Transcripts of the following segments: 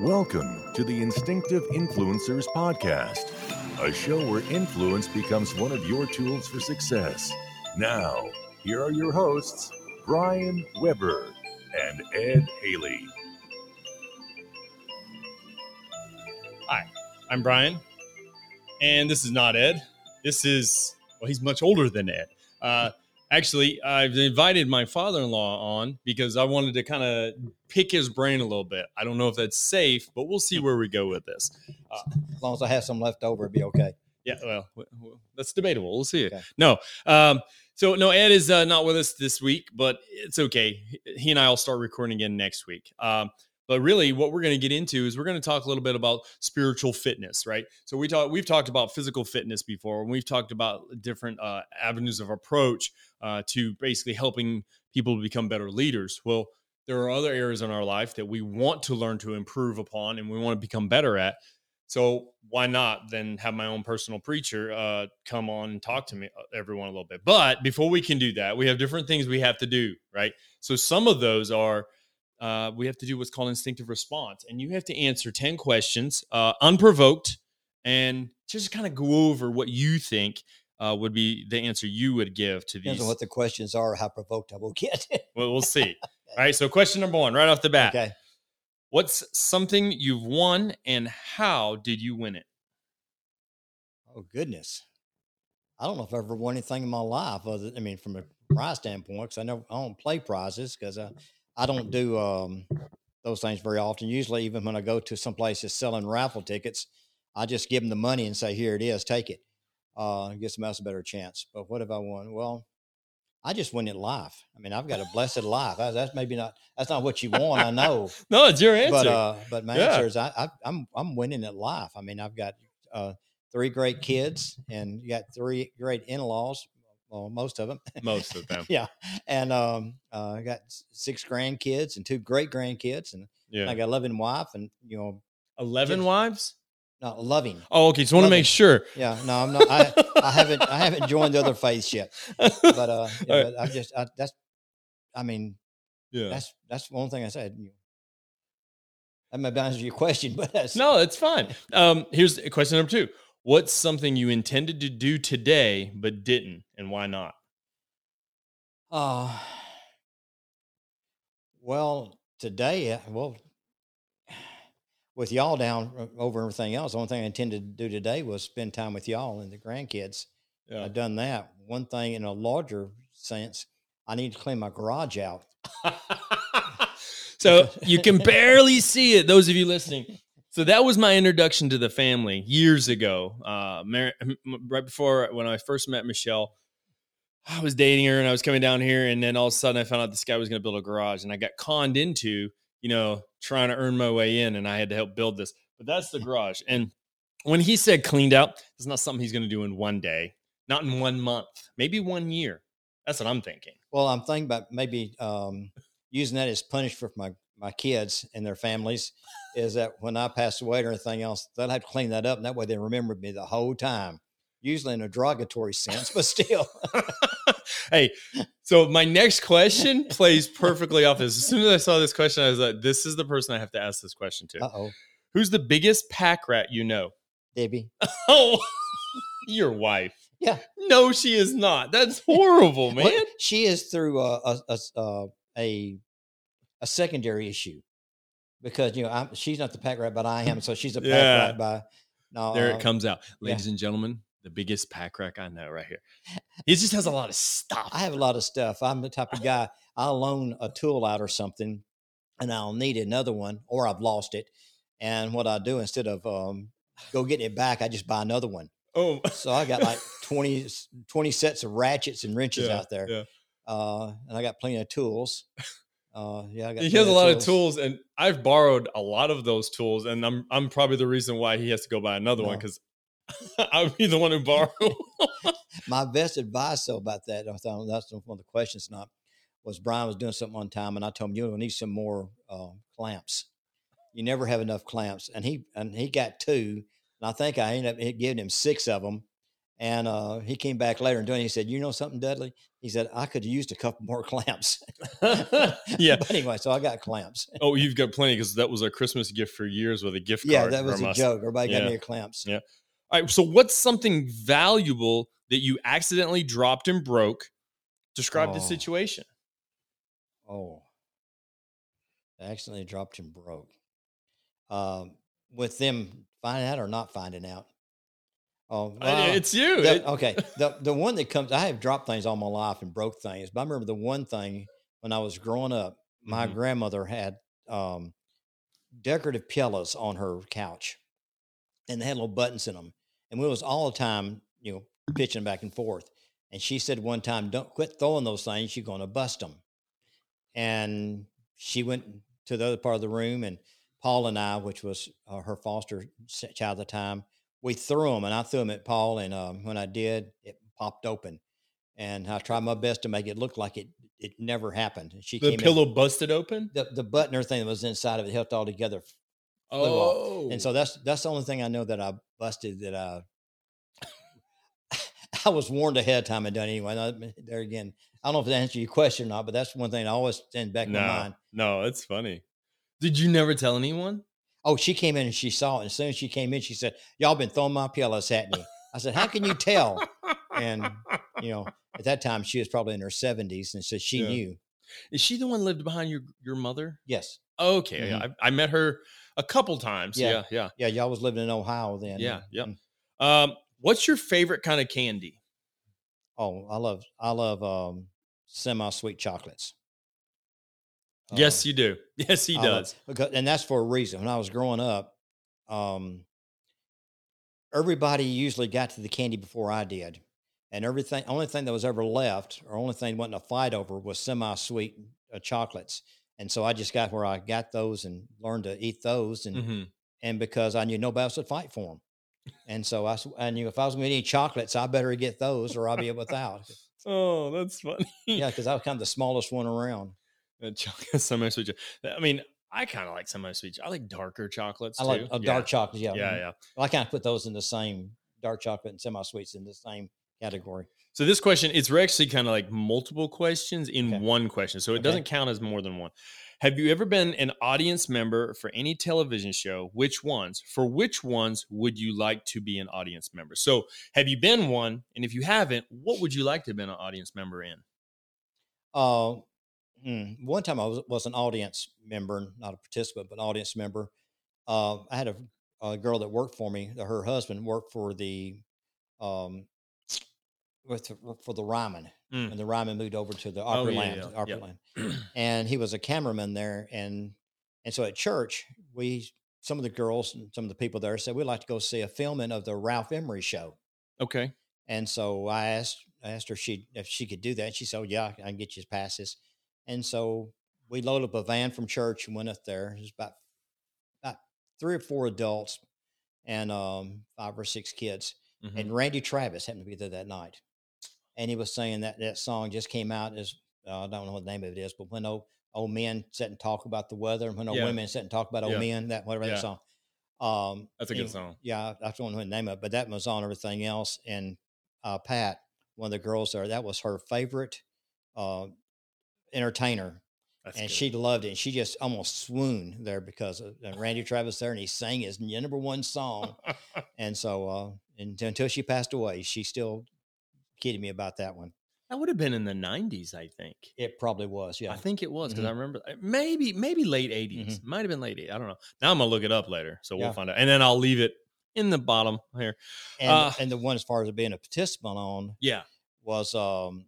Welcome to the Instinctive Influencers Podcast, a show where influence becomes one of your tools for success. Now, here are your hosts, Brian Weber and Ed Haley. Hi, I'm Brian, and this is not Ed. This is, well, he's much older than Ed. Uh, actually, I've invited my father in law on because I wanted to kind of pick his brain a little bit. I don't know if that's safe, but we'll see where we go with this. Uh, As long as I have some left over, it'd be okay. yeah, well, that's debatable. We'll see. Okay. No, um, so no, Ed is uh, not with us this week, but it's okay. He and I will start recording again next week. Um, but really, what we're going to get into is we're going to talk a little bit about spiritual fitness, right? So we talk, we've talked about physical fitness before, and we've talked about different uh, avenues of approach uh, to basically helping people become better leaders. Well, there are other areas in our life that we want to learn to improve upon, and we want to become better at. So why not then have my own personal preacher uh, come on and talk to me uh, everyone a little bit? But before we can do that, we have different things we have to do, right? So some of those are uh, we have to do what's called instinctive response, and you have to answer ten questions uh, unprovoked, and just kind of go over what you think uh, would be the answer you would give to Depends these. on what the questions are, how provoked I will get. well, we'll see. All right. So question number one, right off the bat, okay. what's something you've won, and how did you win it? Oh goodness. I don't know if I've ever won anything in my life. Other, I mean, from a prize standpoint, because I know I don't play prizes because I, I don't do um, those things very often. Usually, even when I go to some places selling raffle tickets, I just give them the money and say, "Here it is, take it." Uh, get somebody else a better chance. But what have I won? Well, I just win it life. I mean, I've got a blessed life. That's, that's maybe not. That's not what you want. I know. No, it's your answer. but uh, but my Yeah. answer is I, I I'm I'm winning at life. I mean, I've got uh, three great kids and you got three great in-laws. Well, most of them, Most of them. yeah. And um, uh, I got six grandkids and two great grandkids, and Yeah. I got a loving wife, and you know, Eleven just- wives. not loving. Oh, okay. Just want to make sure. Yeah, no, I'm not. I, I haven't I haven't joined the other faiths yet, but uh, yeah, right. but I just I, that's. I mean, yeah. that's that's one thing I said. You that may answer your question, but that's No, it's fine. Um, here's question number two. What's something you intended to do today but didn't, and why not? Uh, well, today, uh, well, with y'all down uh, over everything else, the only thing I intended to do today was spend time with y'all and the grandkids. Yeah. I've done that. One thing in a larger sense, I need to clean my garage out. so you can barely see it, those of you listening. So that was my introduction to the family years ago. Uh, mar- right before when I first met Michelle, I was dating her and I was coming down here, and then all of a sudden I found out this guy was going to build a garage, and I got conned into, you know, trying to earn my way in, and I had to help build this. But that's the garage. And when he said cleaned out, it's not something he's going to do in one day, not in one month, maybe one year. That's what I'm thinking. Well, I'm thinking about maybe um, using that as punishment for my, my kids and their families. Is that when I pass away or anything else, they'll have to clean that up, and that way they remember me the whole time. Usually in a derogatory sense, but still. hey, so my next question plays perfectly off this. As soon as I saw this question, I was like, this is the person I have to ask this question to. Uh oh, Who's the biggest pack rat you know? Debbie. Oh, your wife. Yeah. No, she is not. That's horrible, man. Well, she is through a a, a, a a secondary issue because you know I'm, she's not the pack rat, but I am. So she's a pack Yeah. rat by no. There uh, it comes out. yeah. Ladies and gentlemen, the biggest pack rat I know right here. He just has a lot of stuff. I have a lot of stuff. I'm the type of guy I'll loan a tool out or something, and I'll need another one, or I've lost it. And what I do instead of um, go getting it back, I just buy another one. oh, So I got like 20, s- 20 sets of ratchets and wrenches Yeah, out there, yeah. uh, and I got plenty of tools. Uh, yeah, I got. he has a lot of tools, and I've borrowed a lot of those tools, and I'm I'm probably the reason why he has to go buy another one because I would be the one who borrowed. My best advice though about that, I thought that's one of the questions. Not was Brian was doing something one time, and I told him you need some more uh, clamps. You never have enough clamps, and he and he got two, and I think I ended up giving him six of them. And uh, he came back later and doing. He said, "You know something, Dudley?" He said, "I could have used a couple more clamps." yeah. but anyway, so I got clamps. Oh, you've got plenty because that was a Christmas gift for years with a gift Yeah, card. Yeah, that was a us. joke. Everybody got me a clamps. Yeah. All right. So, what's something valuable that you accidentally dropped and broke? Describe the Oh. situation. Oh, I accidentally dropped and broke. Um, with them finding out or not finding out. Oh, it's you. the- It- okay. The the one that comes, I have dropped things all my life and broke things, but I remember the one thing when I was growing up, my Mhm. grandmother had um, decorative pillows on her couch, and they had little buttons in them, and we was all the time, you know, pitching back and forth. And she said one time, "Don't quit throwing those things; you're going to bust them." And she went to the other part of the room, and Paul and I, which was uh, her foster child at the time, we threw them, and I threw them at Paul, and um, when I did, it popped open, and I tried my best to make it look like it it never happened. She the pillow busted open. the the button, everything that was inside of it, held all together. Oh, and so that's that's the only thing I know that I busted that I. I was warned ahead of time and done anyway. There again, I don't know if that answers your question or not, but that's one thing I always stand back in no, my mind. no, it's funny. Did you never tell anyone? Oh, she came in and she saw it. And as soon as she came in, she said, Y'all been throwing my pillows at me. I said, How can you tell? And, you know, at that time, she was probably in her 70s. And so she Yeah. knew. Is she the one lived behind your your mother? Yes. Okay, yeah, I, I met her a couple times. Yeah. Yeah, yeah, Yeah. Y'all was living in Ohio then. yeah, yeah. Um, what's your favorite kind of candy? Oh, I love, I love um, semi sweet chocolates. Yes, Uh, you do. Yes, he does. because, and that's for a reason. When I was growing up, um, everybody usually got to the candy before I did, and everything. Only thing that was ever left, or only thing wasn't a fight over, was semi-sweet uh, chocolates. And so I just got where I got those and learned to eat those, and hmm and because I knew nobody else would fight for them. And so I, I knew if I was going to eat chocolates, I better get those or I'll be without. Oh, that's funny. Yeah, because I was kind of the smallest one around. Uh, chocolate, semi-sweet. cho- I mean, I kind of like semi-sweet. I like darker chocolates I too. like uh, yeah. dark chocolate. Yeah, Yeah, mhm. yeah. Well, I kind of put those in the same dark chocolate and semi sweets in the same category. So this question, it's actually kind of like multiple questions in Okay. one question. So it Okay. doesn't count as more than one. Have you ever been an audience member for any television show? Which ones? For which ones would you like to be an audience member? So have you been one? And if you haven't, what would you like to have been an audience member in? Uh, hmm, one time I was, was an audience member, not a participant, but an audience member. Uh, I had a, a girl that worked for me. Her husband worked for the um, with for the Ryman, Mm. when the Ryman moved over to the Oh, Opera yeah, Land, yeah, Opera yeah. Land, and he was a cameraman there. And and so at church, we some of the girls and some of the people there said we'd like to go see a filming of the Ralph Emery show. Okay. And so I asked I asked her if she if she could do that. She said, oh, "Yeah, I can get you passes." And so we loaded up a van from church and went up there. There's about about three or four adults and um, five or six kids. Mhm. And Randy Travis happened to be there that night, and he was saying that that song just came out as uh, I don't know what the name of it is, but when old old men sit and talk about the weather, and when old Yeah. women sit and talk about old Yeah. men, that whatever Yeah. that song. Um, That's a good know, song. yeah, I don't know the name of it, but that was on everything else. And uh, Pat, one of the girls there, that was her favorite uh, entertainer, That's and good. she loved it. And she just almost swooned there because of Randy Travis there, and he sang his number one song. and so, uh, and until she passed away, she still kidded me about that one. that would have been in the 90s, I think. It probably was, yeah. I think it was because Mhm. I remember uh, maybe maybe late 80s. Might have been late 80s. I don't know. Now I'm gonna look it up later, so we'll Yeah. find out. And then I'll leave it in the bottom here. and uh, and the one as far as being a participant on Yeah. was um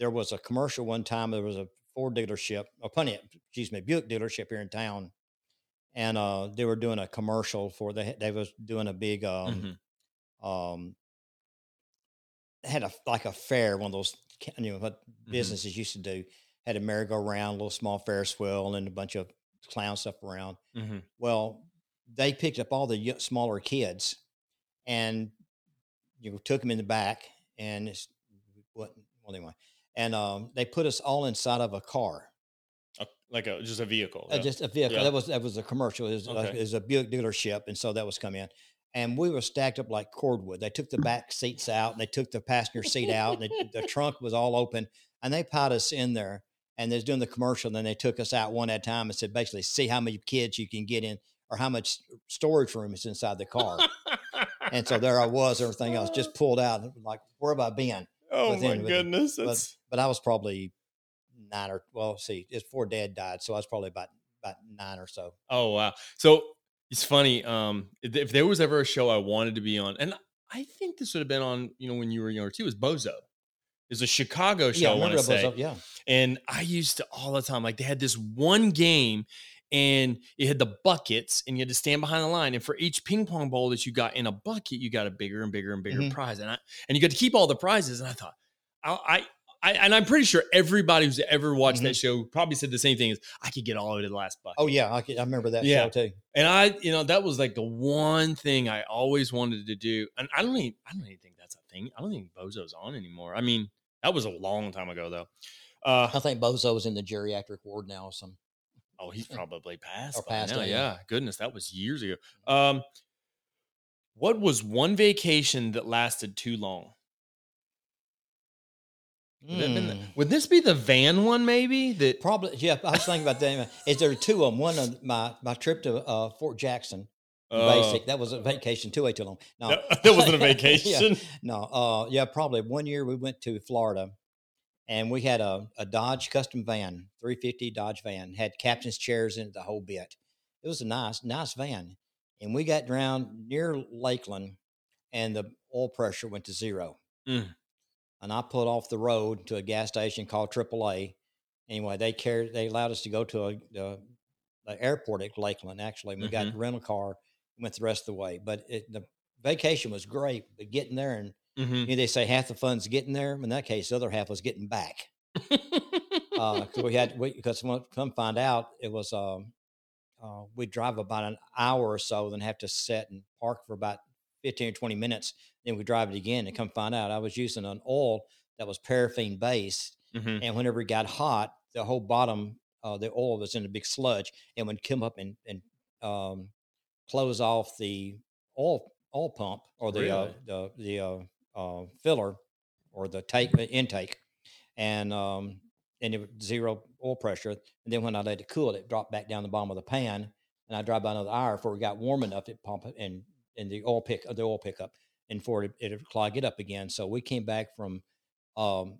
there was a commercial one time there was a Ford dealership a Pontiac excuse me Buick dealership here in town and uh they were doing a commercial for they they was doing a big um Mhm. um had a like a fair one of those you know what Mhm. businesses used to do had a merry-go-round little small Ferris wheel and a bunch of clown stuff around Mhm. well, they picked up all the smaller kids and you know took them in the back and it's what well anyway, and um, they put us all inside of a car, A- like a just a vehicle. uh, yeah. just a vehicle. Yeah. That was that was a commercial. It was, Okay. it was a Buick dealership, and so that was coming in. and we were stacked up like cordwood. They took the back seats out, and they took the passenger seat out, and the, the trunk was all open, and they piled us in there. And they was doing the commercial, and then they took us out one at a time and said, basically, see how many kids you can get in, or how much storage room is inside the car. and so there I was, everything else just pulled out, like where have I been? Oh my goodness. But but I was probably nine or well, see, it's before Dad died, so I was probably about about nine or so. Oh wow! So it's funny. Um, if, there was ever a show I wanted to be on, and I think this would have been on, you know, when you were younger too, was Bozo. It's a Chicago show. yeah, I I want to say, up- yeah. and I used to all the time. Like they had this one game, and it had the buckets, and you had to stand behind the line. And for each ping pong ball that you got in a bucket, you got a bigger and bigger and bigger Mhm. prize. And I and you got to keep all the prizes. And I thought, I. I I, and I'm pretty sure everybody who's ever watched that show probably said the same thing: is I could get all the way to the last bucket. Oh yeah, I, could, I remember that Yeah. show too. And I, you know, that was like the one thing I always wanted to do. And I don't even, I don't even think that's a thing. I don't think Bozo's on anymore. I mean, that was a long time ago though. Uh, I think Bozo was in the geriatric ward now. Some oh, he's probably passed. Or passed now. Yeah. yeah. Goodness, that was years ago. Um, what was one vacation that lasted too long? Would, that the- Mm. would this be the van one? Maybe that. Probably, yeah. I was thinking about that. Is there two of them? One of my my trip to uh, Fort Jackson, uh, basic. That was a vacation too way too long. No, that, that wasn't a Yeah. vacation. no. Uh, yeah, probably one year we went to Florida, and we had a, a Dodge custom van, 350 Dodge van, had captain's chairs in it, the whole bit. It was a nice, nice van, and we got down near Lakeland, and the oil pressure went to zero. Mm. And I pulled off the road to a gas station called AAA. Anyway, they carried, they allowed us to go to a, the, the airport at Lakeland. Actually, we got Mhm. the rental car, went the rest of the way. But it, the vacation was great, but getting there and Mhm. you know, they say half the fun's getting there. In that case, the other half was getting back. Uh, we had we, because come find out it was um, uh, we drive about an hour or so, then have to sit and park for about fifteen or twenty minutes. Then we drive it again and come find out I was using an oil that was paraffin based, Mhm. and whenever it got hot, the whole bottom uh, the oil was in a big sludge, and would come up and and um, close off the oil oil pump or the uh, Really? the the uh, filler or the take intake, and um, and it zero oil pressure. And then when I let it cool, it dropped back down the bottom of the pan, and I drive by another hour before it got warm enough. It pump it and and the oil pick the oil pickup and for it it clog it up again. So we came back from um,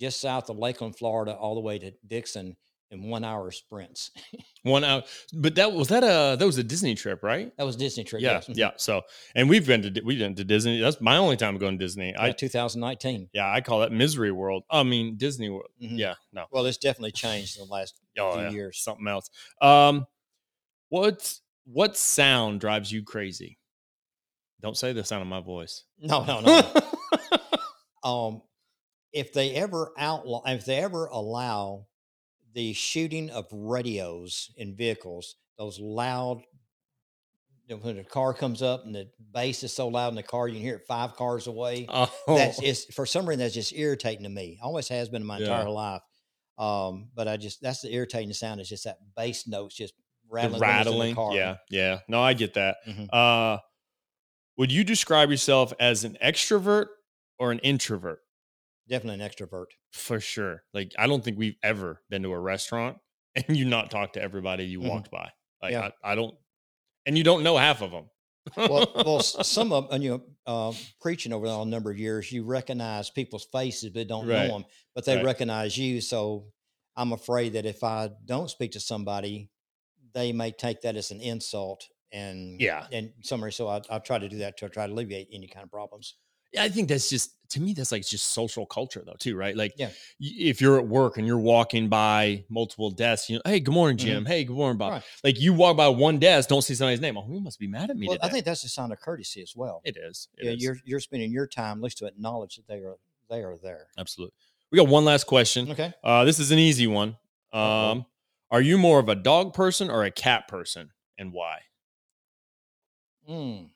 just south of Lakeland, Florida, all the way to Dickson in one hour sprints. One hour, but that was that a that was a Disney trip, right? That was Disney trip. Yeah, yes. Mhm. yeah. So, and we've been to Di- we went to Disney. That's my only time going to Disney. Yeah, I 2019. yeah, I call that misery world. I mean Disney World. Mhm. Yeah, no, Well, it's definitely changed in the last oh few yeah, years. something else. Um, what what sound drives you crazy? Don't say the sound of my voice. No, no, no. um, if they ever outlaw, if they ever allow the shooting of radios in vehicles, those loud, you know, when a car comes up and the bass is so loud in the car, you can hear it five cars away. oh, That's it's for some reason that's just irritating to me. Always has been in my Yeah. entire life. Um, but I just that's the irritating sound. Is just that bass notes just the rattling, in the rattling. car. Yeah, yeah. No, I get that. Mhm. Uh, would you describe yourself as an extrovert or an introvert? Definitely an extrovert. For sure. Like I don't think we've ever been to a restaurant and you not talk to everybody you Mhm. walked by. Like Yeah. I, I don't, and you don't know half of them. well, well, some of and, you know, uh, preaching over a number of years, you recognize people's faces, but don't Right. know them, but they Right. recognize you. So I'm afraid that if I don't speak to somebody, they may take that as an insult, and Yeah. and summary. So I, I try to do that to try to alleviate any kind of problems. Yeah, I think that's just to me that's like just social culture though too, right? Like Yeah. if you're at work and you're walking by multiple desks, you know, hey, good morning, Mhm. Jim. Hey, good morning, Bob. Right. Like you walk by one desk, don't see somebody's name. Oh, he must be mad at me Well, today. I think that's a sign of courtesy as well. it is. It Yeah, is. you're you're spending your time at least to acknowledge that they are they are there. Absolutely. We got one last question. Okay. Uh, this is an easy one. Um, are you more of a dog person or a cat person, and why? Mm.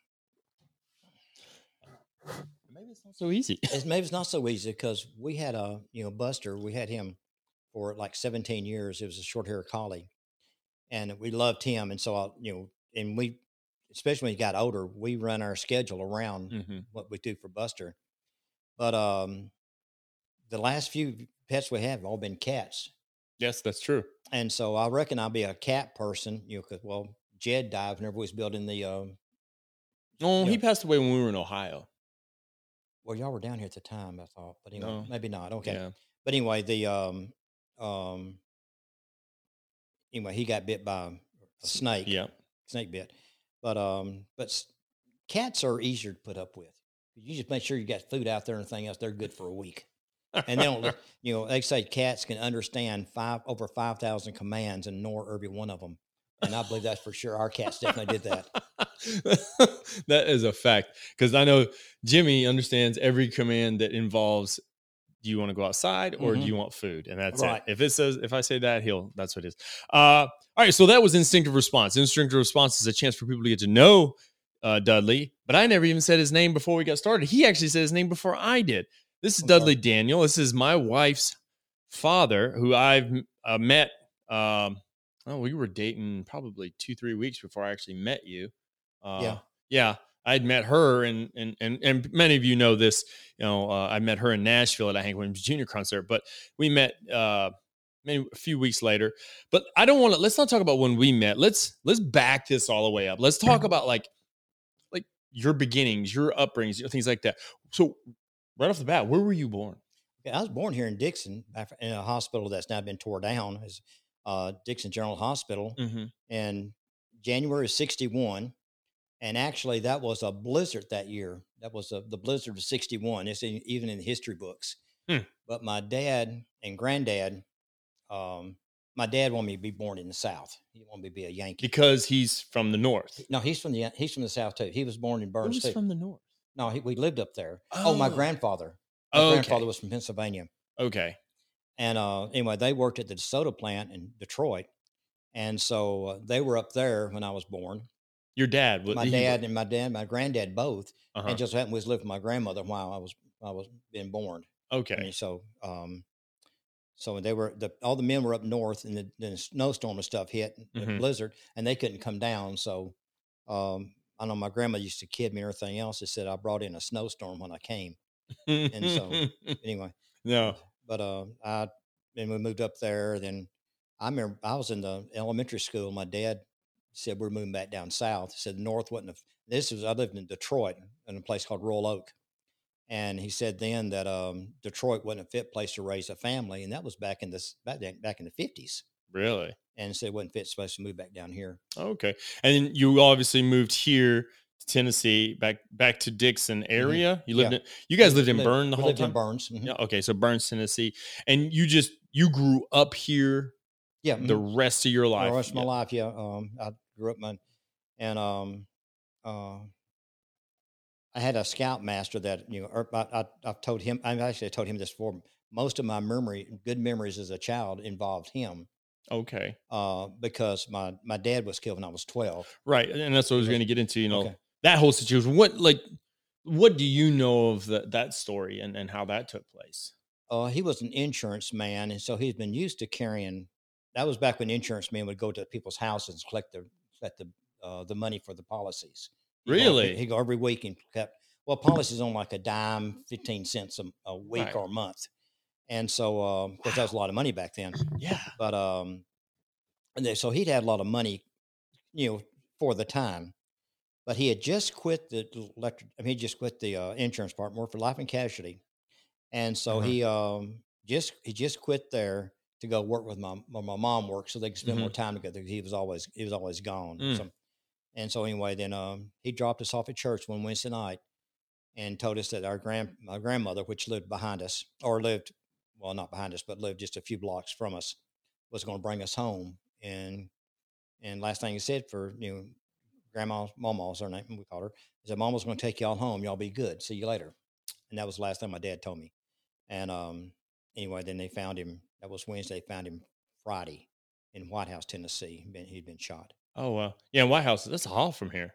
Maybe it's not so easy. it's, maybe it's not so easy because we had a you know Buster. We had him for like 17 years. It was a short hair collie, and we loved him. And so I you know, and we especially when he got older, we run our schedule around hmm what we do for Buster. But um, the last few pets we have have all been cats, Yes, that's true. and so I reckon I'll be a cat person. You know, because well, Jed died whenever we was building the. Um, Oh, Yeah. he passed away when we were in Ohio. Well, y'all were down here at the time, I thought, but anyway, No. maybe not. Okay, Yeah. but anyway, the um, um, anyway, he got bit by a snake. Yeah. snake bit. But um, but s- cats are easier to put up with. You just make sure you got food out there and everything else. They're good for a week, and they don't. You know, they say cats can understand five over five thousand commands and ignore every one of them. And I believe that's for sure. Our cats definitely did that. that is a fact because I know Jimmy understands every command that involves do you want to go outside or do Mhm. you want food? And that's Right. it. If it says if I say that, he'll that's what it is. Uh all right, so that was instinctive response. Instinctive response is a chance for people to get to know uh, Dudley, but I never even said his name before we got started. He actually said his name before I did. This is I'm. Dudley Daniel. This is my wife's father, who I've uh, met. Um, oh, we were dating probably two, three weeks before I actually met you. Uh, Yeah. yeah. I'd met her, and and and and many of you know this. You know, uh, I met her in Nashville at a Hank Williams Jr. concert, but we met uh, maybe a few weeks later. But I don't want to. Let's not talk about when we met. Let's let's back this all the way up. Let's talk about like like your beginnings, your upbringings, things like that. So right off the bat, where were you born? I was born here in Dickson, in a hospital that's now been tore down, uh, Dickson General Hospital. Mm-hmm. in January of 61. And actually, that was a blizzard that year. That was a, the blizzard of 61. It's in, even in the history books. Hmm. But my dad and granddad, um, my dad wanted me to be born in the South. He wanted me to be a Yankee. Because he's from the north. no, he's from the he's from the South too. He was born in Burns Who's too. from the north? no, he, we lived up there. Oh, my Oh. grandfather. My Okay. grandfather was from Pennsylvania. Okay. And uh, anyway, they worked at the soda plant in Detroit. And so uh, they were up there when I was born. Your dad. my dad and my dad, my granddad both, uh-huh. and just happened was living with my grandmother while I was I was being born. Okay. so um, so they were the all the men were up north, and the, the snowstorm and stuff hit, the Mhm. blizzard, and they couldn't come down. So um, I know my grandma used to kid me and everything else. She said I brought in a snowstorm when I came. and so- Anyway, no. But uh, I then we moved up there. Then I remember I was in the elementary school. My dad said we're moving back down south. He said the north wasn't. A, this was I lived in Detroit in a place called Royal Oak, and he said then that um, Detroit wasn't a fit place to raise a family, and that was back in this back then, back in the fifties. Really? And said it wasn't fit supposed to move back down here. Okay. And you obviously moved here Tennessee, back back to Dickson area. You lived Mm-hmm. Yeah. in you guys lived in Burn the whole lived time? in Burns. mhm. Yeah, okay. So Burns, Tennessee. And you just you grew up here Yeah, the mhm. rest of your life. the rest of my Yeah. life. Yeah, um, I grew up my, and um, uh, I had a scout master that you know. er, I, I I've told him. I actually told him this before. Most of my memory, good memories as a child, involved him Okay. uh, because my my dad was killed when I was twelve. Right. And that's what I was going to get into, you know, Okay. That whole situation. What like what do you know of that that story and, and how that took place? Uh, he was an insurance man, and so he's been used to carrying. That was back when insurance men would go to people's houses and collect the collect the uh, the money for the policies. He'd go every- Really? He go every week and kept well policies on like a dime, fifteen cents a, a week Right. or a month, and so um, of course that was a lot of money back then. Yeah. But um, and then, so he'd had a lot of money, you know, for the time. But he had just quit the electric. I mean, he just quit the uh, insurance part, more for life and casualty, and so Uh-huh. he um just he just quit there to go work with my my mom worked, so they could spend more time together. He was always he was always gone. Mm. So, and so anyway, then um, he dropped us off at church one Wednesday night, and told us that our grand my grandmother, which lived behind us, or lived well not behind us, but lived just a few blocks from us, was going to bring us home. And and last thing he said for you know, grandma Mama's her name we called her. He said, "Mama's going to take y'all home. Y'all be good. See you later." And that was the last time my dad told me. And um, anyway, then they found him. That was Wednesday. Found him Friday in White House, Tennessee. Been, he'd been shot. Oh wow. Yeah, White House. That's a haul from here.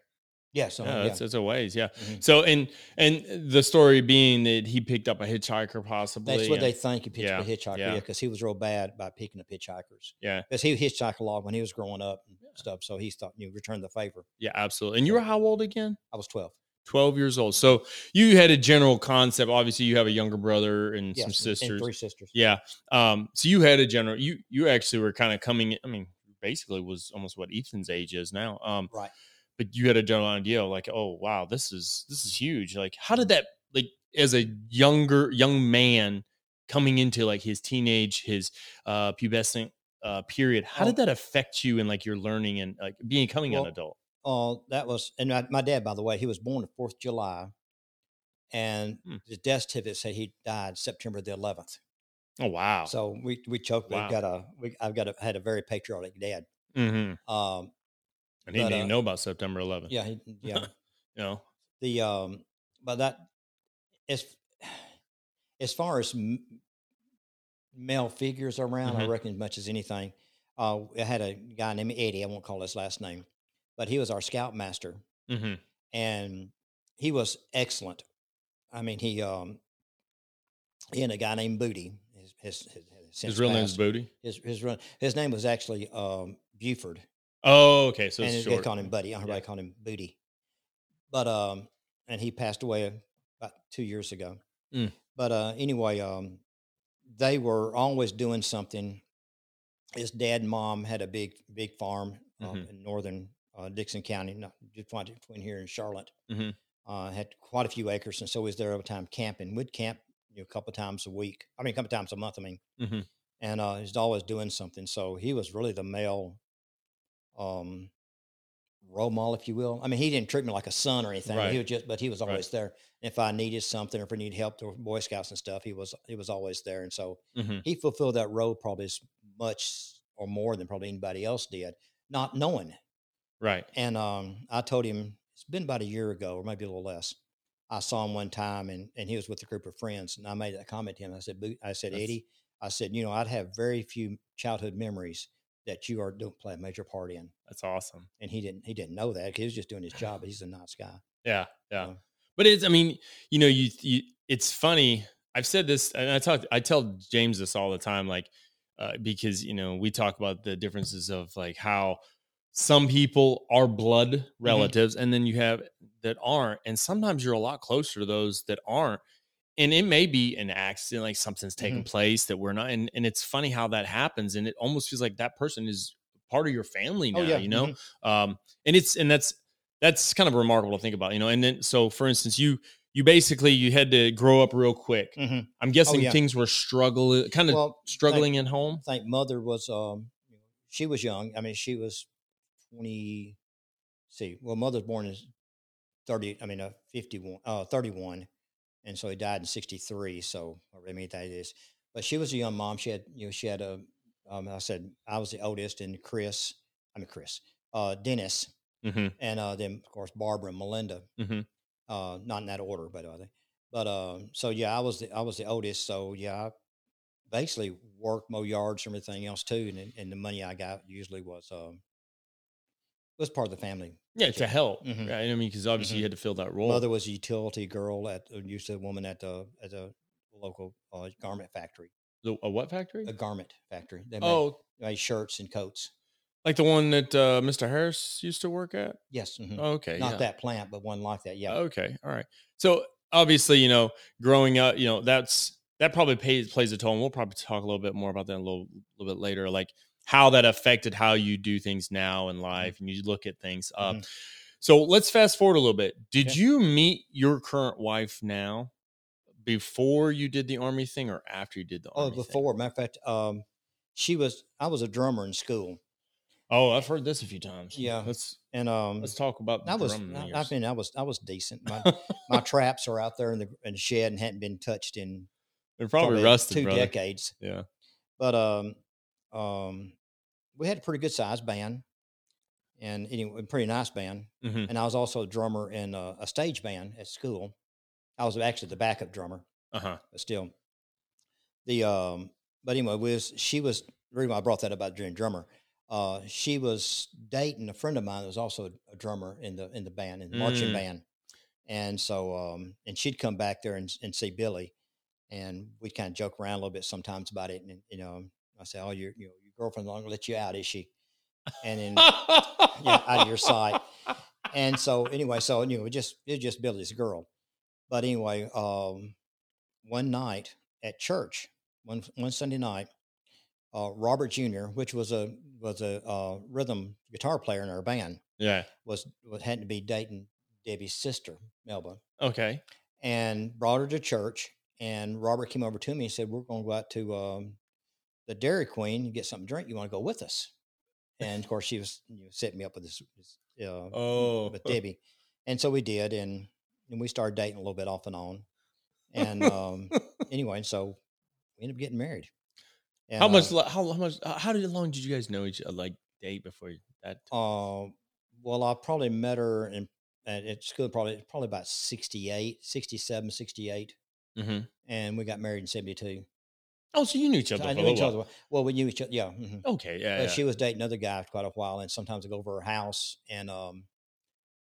Yes. uh-huh, yeah, yeah. it's, it's a ways. Yeah. Mhm. So and and the story being that he picked up a hitchhiker possibly. That's what and- they think he picked up a hitchhiker. yeah. Yeah, because he was real bad about picking up hitchhikers. Yeah. Because he hitchhiked a lot when he was growing up and stuff. So he thought you returned the favor. Yeah, absolutely. And you were how old again? I was twelve. 12 years old. So you had a general concept. Obviously, you have a younger brother and Yes, some sisters. and three sisters. Yeah. Um, so you had a general you you actually were kind of coming I mean, basically was almost what Ethan's age is now. Um Right. But you had a general idea like, oh wow, this is this is huge. Like how did that like as a younger young man coming into like his teenage, his uh pubescent uh period, how did that affect you in like your learning and like becoming an Well, adult? Uh, that was, and my, my dad, by the way, he was born the Fourth of July, and Hmm. his death certificate said he died September the eleventh. Oh wow. So we we choked. Wow. We've got a we I've got a had a very patriotic dad. mm-hmm. Um, And he But, didn't even uh, know about September 11th. yeah, he, yeah. You know. the um, but that as as far as m- male figures around, I Mhm. reckon as much as anything. Uh, I had a guy named Eddie. I won't call his last name, but he was our scoutmaster. Mm-hmm. and he was excellent. I mean, he um he and a guy named Booty. His his, his, his, real name's. Booty. His his run his name was actually um Buford, Oh, okay. So and they called him Buddy. Everybody Yeah. called him Booty. But um, and he passed away about two years ago. Mm. But uh, anyway, um, they were always doing something. His dad and mom had a big big farm uh, Mhm. in northern uh, Dickson County, not between here and Charlotte. Mhm. Uh, had quite a few acres, and so he was there all the time camping. We'd camp you know, a couple times a week. I mean, a couple times a month. I mean, Mhm. and uh, he's always doing something. So he was really the male um, role model, if you will. I mean, he didn't treat me like a son or anything. but He was just, but he was Right. always there. If I needed something, or if I needed help or Boy Scouts and stuff, he was he was always there. And so Mhm. he fulfilled that role probably as much or more than probably anybody else did, not knowing. Right. And um, I told him it's been about a year ago, or maybe a little less. I saw him one time, and and he was with a group of friends, and I made that comment to him. I said, "Boo- I said, That's- Eddie, I said, you know, I'd have very few childhood memories that you are don't play a major part in. That's awesome. And he didn't he didn't know that he was just doing his job. But he's a nice guy. Yeah. Yeah. So, But it's, I mean, you know, you, you, it's funny. I've said this and I talk, I tell James this all the time, like, uh, because, you know, we talk about the differences of like how some people are blood relatives and then you have that aren't. And sometimes you're a lot closer to those that aren't. And it may be an accident, like something's taken place that we're not. And, and it's funny how that happens. And it almost feels like that person is part of your family now, Oh, yeah, you know? mhm. um and it's and that's that's kind of remarkable to think about you know and then so for instance you you basically you had to grow up real quick Mhm. i'm guessing yeah. things were struggling kind of Well, struggling at home I think mother was um she was young. I mean, she was twenty. See, well, mother's born in thirty. I mean, uh, fifty-one, uh, thirty-one, and so he died in sixty-three. So I mean, that is. But she was a young mom. She had, you know, she had a. Um, I said I was the oldest, and Chris. I mean, Chris, uh, Dennis, hmm and uh, then of course Barbara and Melinda. Mhm. Uh, not in that order, by the way. But um, so yeah, I was the I was the oldest. So yeah, I basically worked mow yards and everything else too, and and the money I got usually was um was part of the family. Yeah to help Mhm. right i mean because obviously you Mhm. had to fill that role Mother was a utility girl at used to a woman at the at a local uh, garment factory, the, a what factory a garment factory. They made, oh made shirts and coats. like the one that uh mr harris used to work at Yes, mhm. okay not yeah. that plant, but one like that. Yeah. Okay. All right. So obviously, you know, growing up, you know, that's that probably pays plays a toll. And we'll probably talk a little bit more about that a little little bit later, like how that affected how you do things now in life and you look at things. Uh, Mhm. so let's fast forward a little bit. Did Okay. you meet your current wife now before you did the army thing or after you did the Oh, army thing? before matter of fact, um, she was. I was a drummer in school, Oh, I've heard this a few times. Yeah. Let's and um, let's talk about I was. I, I mean, I was. I was decent. My my traps are out there in the in the shed and hadn't been touched in They're probably, rusted, two brother. decades. Yeah. But um, um, we had a pretty good sized band, and anyway, pretty nice band. Mhm. And I was also a drummer in a, a stage band at school. I was actually the backup drummer, Uh-huh. but still. The um, but anyway, was she was the reason why I brought that up about doing drummer. uh, she was dating a friend of mine that was also a drummer in the in the band in the marching Mm. band, and so um, and she'd come back there and, and see Billy, and we'd kind of joke around a little bit sometimes about it, and you know I say, oh your you know your girlfriend's not gonna let you out, is she? And then yeah, out of your sight. And so anyway, so you know, it just it just Billy's a girl. But anyway, um, one night at church, one one Sunday night, uh, Robert Jr., which was a was a uh, rhythm guitar player in our band, yeah. was was had to be dating Debbie's sister, Melba, Okay. and brought her to church. And Robert came over to me and said, "We're going to go out to um, the Dairy Queen you get something to drink. You want to go with us?" And of course, she was you know, setting me up with this, this uh, Oh. with Debbie, and so we did, and and we started dating a little bit off and on, and um, anyway, so we ended up getting married. And, how much? Uh, How, how much? uh, How did long did you guys know each other? Like date before that? uh, well, I probably met her in at, school probably probably about 68, 67, 68, hmm and we got married in seventy two. Oh, so you knew each So other. I knew each other. Well, we knew each other. Yeah. mhm. Okay. Yeah. Yeah. she was dating another guy for quite a while, and sometimes I go over her house, and um,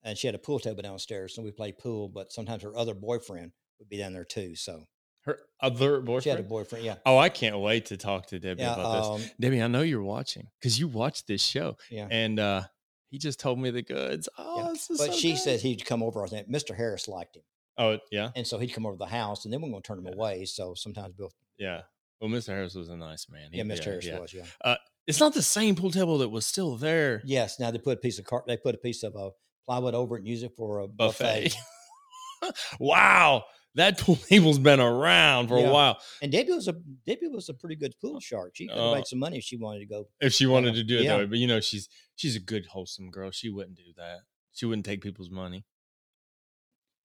and she had a pool table downstairs, and we played pool. But sometimes her other boyfriend would be down there too. So Her other boyfriend. she had a boyfriend. Yeah. Oh, I can't wait to talk to Debbie Yeah. about this. Um, Debbie, I know you're watching because you watched this show, yeah. and uh he just told me the goods. Oh, Yeah, this is But so she good. said he'd come over. I think Mr. Harris liked him, "Oh, yeah, and so he'd come over to the house, and then we we're going to turn him Yeah. away. So sometimes Bill, yeah." Well, Mr. Harris was a nice man. He- yeah, Mr. Harris was, yeah. Uh, it's not the same pool table that was still there. Yes. Now they put a piece of car. They put a piece of uh, plywood over it and use it for a Buffet. buffet. wow, that pool table's been around for Yeah. a while. and Debbie was a Debbie was a pretty good pool shark. She could have Oh. Uh, made some money if she wanted to go. If she wanted Yeah. to do it Yeah. that way, but you know, she's she's a good, wholesome girl. She wouldn't do that. She wouldn't take people's money.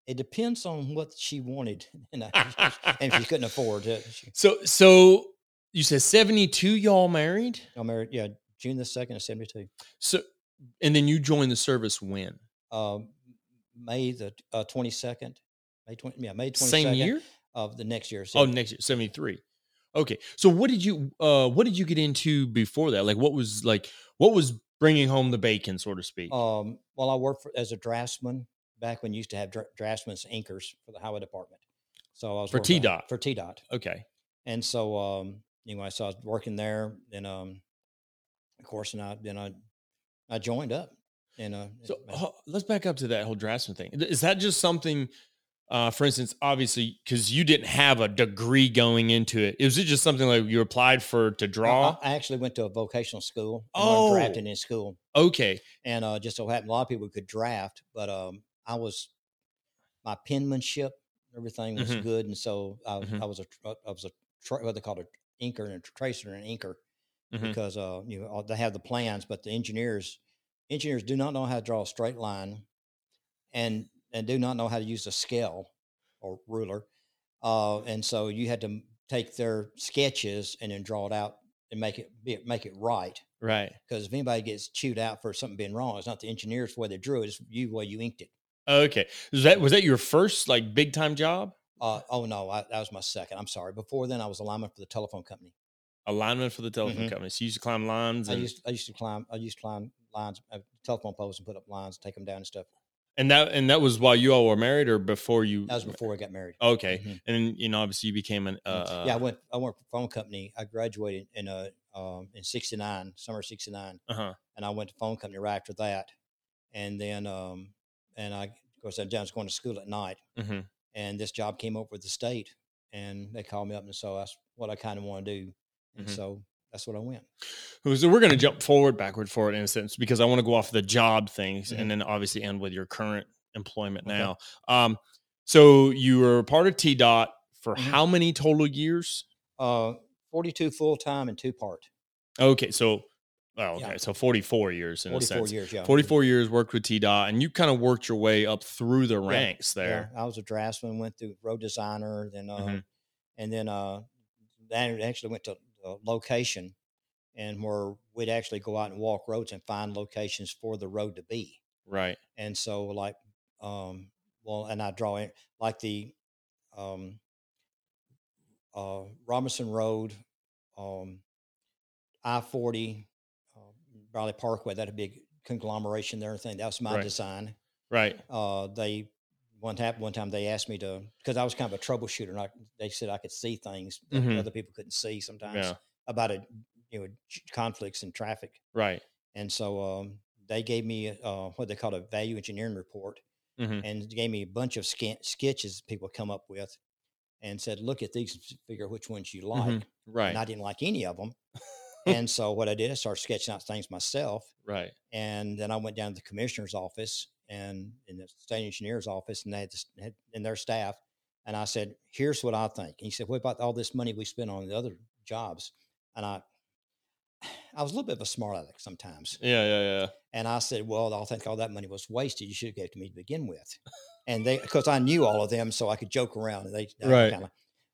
It depends on what she wanted, and, I, and if she couldn't afford it. She, So, so you said seventy two. Y'all married? I married, yeah, June the second of seventy two. So, and then you joined the service when? Um, May the twenty second, May twenty, yeah, May twenty Same year? of the next year. Oh, next year, 73. Okay. So what did you uh what did you get into before that? Like what was like what was bringing home the bacon, so to speak? Um, well, I worked for, as a draftsman back when you used to have dra- draftsmen's inkers for the highway department. So I was For on- TDOT. for TDOT, okay. and so um, anyway, so I was working there. Then, um, of course, and I then I I joined up. And uh, So and- ho- let's back up to that whole draftsman thing. Is that just something uh for instance, obviously cuz you didn't have a degree going into it. Was it just something like you applied for to draw? I, I actually went to a vocational school. and Oh. drafting in school, okay. and uh, just so happened a lot of people could draft, but um, I was my penmanship, everything was Mhm. good, and so I, was Mhm. I was a tr- I was a tra- what they call a inker and a tracer and an inker Mhm. because uh, you know they have the plans, but the engineers engineers do not know how to draw a straight line, and and do not know how to use a scale or ruler, uh, and so you had to take their sketches and then draw it out and make it be, make it right. Right. Because if anybody gets chewed out for something being wrong, it's not the engineers the way they drew it; it's you the way you inked it. Okay. Was that was that your first like big time job? Uh, oh no, I, that was my second. I'm sorry. Before then, I was a lineman for the telephone company. A lineman for the telephone Mhm. company. So you used to climb lines I used I used to climb I used to climb lines, uh, telephone poles, and put up lines, take them down and stuff. and that and that was while you all were married or before you That was before I got married. Okay. Mhm. And then, you know, obviously you became an uh, Mm, yeah, I went. I worked for a phone company. I graduated in uh um, in '69, summer '69, uh-huh. and I went to phone company right after that. And then, um, and I, of course, I was going to school at night, hmm and this job came up with the state, and they called me up, and so that's what I kind of want to do, and Mhm. so that's what I went. So we're going to jump forward, backward, forward in a sense because I want to go off the job things Mhm. and then obviously end with your current employment Okay. now. Um, so you were part of TDOT for Mhm. how many total years? Uh, 42 full time and two part. Okay, so Oh, okay. Yeah. So 44 years in 44 years, yeah. 44 years worked with TDOT, and you kind of worked your way up through the ranks yeah. there. Yeah. I was a draftsman, went through road designer, then, uh, mm-hmm. and then, uh, I actually went to uh, location and where we'd actually go out and walk roads and find locations for the road to be. Right. And so, like, um, well, and I draw in, like the, um, uh, Robinson Road, um, I 40, Briley Parkway, that a big conglomeration there and thing. That was my right. design. Right. Uh, they one time one time they asked me to because I was kind of a troubleshooter. And I, they said I could see things that mm-hmm. other people couldn't see sometimes yeah. about it, you know, conflicts and traffic. Right. And so um, they gave me uh, what they called a value engineering report, mm-hmm. and gave me a bunch of sk- sketches people come up with, and said, "Look at these, figure which ones you like." Mm-hmm. Right. And I didn't like any of them. and so what I did, I started sketching out things myself. right. And then I went down to the commissioner's office and in the state engineer's office and they had, this, had and their staff. And I said, here's what I think. And he said, what about all this money we spent on the other jobs? And I, I was a little bit of a smart aleck sometimes. Yeah. Yeah. Yeah. And I said, well, I think all that money was wasted. You should have gave it to me to begin with. And they, because I knew all of them, so I could joke around. And they, Right. kinda-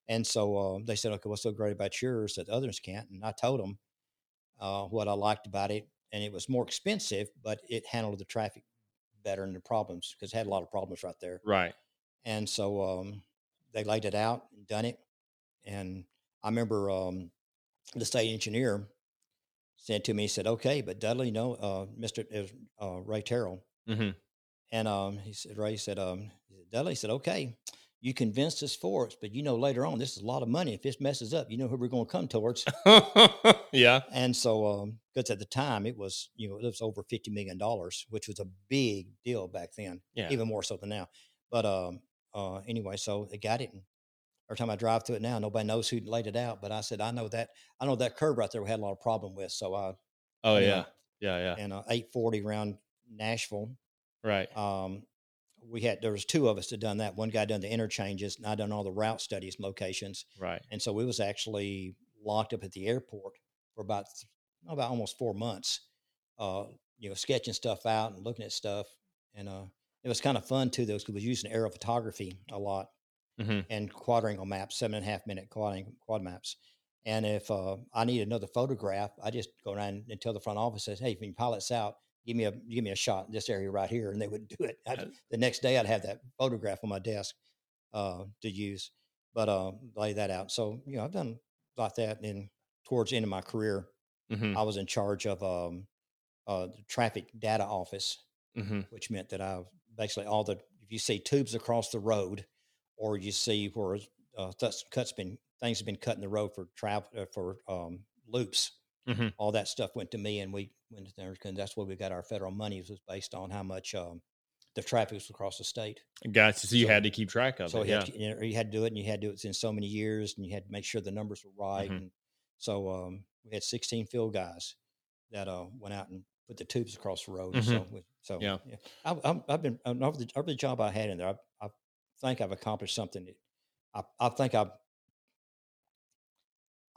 and so uh, they said, okay, what's so great about yours that the others can't? And I told them uh, what I liked about it. And it was more expensive, but it handled the traffic better and the problems because it had a lot of problems right there. Right. And so um, they laid it out and done it. And I remember um, the state engineer said to me, he said, okay, but Dudley, you know, uh, Mr. Uh, Ray Terrell. hmm And um, he said, Ray said, um, Dudley said, okay, you convinced us for us, but you know, later on, this is a lot of money. If this messes up, you know who we're going to come towards. yeah. And so, um, because at the time it was, you know, it was over $50 million, which was a big deal back then, Yeah. even more so than now. But um, uh, anyway, so they got it. And every time I drive through it now, nobody knows who laid it out. But I said, I know that, I know that curve right there we had a lot of problem with. So I, Oh yeah. know, Yeah. Yeah. and uh, 840 around Nashville, Right. um, we had there was two of us that done that. One guy done the interchanges, and I done all the route studies and locations. Right. And so we was actually locked up at the airport for about about almost four months, uh, you know, sketching stuff out and looking at stuff. And uh, it was kind of fun too, though, because we was using aerophotography a lot hmm and quadrangle maps, seven and a half minute quad quad maps. And if uh, I need another photograph, I just go around and tell the front office says, "Hey, if you pilot's out, give me a give me a shot in this area right here," and they would do it. I'd- Uh, the next day, I'd have that photograph on my desk uh, to use, but uh, lay that out. So you know, I've done like that. And towards the end of my career, hmm I was in charge of um, uh, the traffic data office hmm which meant that I basically all the if you see tubes across the road, or you see where uh, cuts been things have been cut in the road for travel uh, for um, loops, Mhm. all that stuff went to me, and we went to there, and that's where we got our federal monies was based on how much um, the traffic was across the state. Gotcha. So you So- had to keep track of So it. you, Yeah. you, know, you had to do it, and you had to do it in so many years, and you had to make sure the numbers were right. Mhm. And so um, we had 16 field guys that uh, went out and put the tubes across the road. Mhm. So, we, so Yeah. I, I'm- I've been uh, over the, over the job I had in there. I, I think I've accomplished something. That I, I think I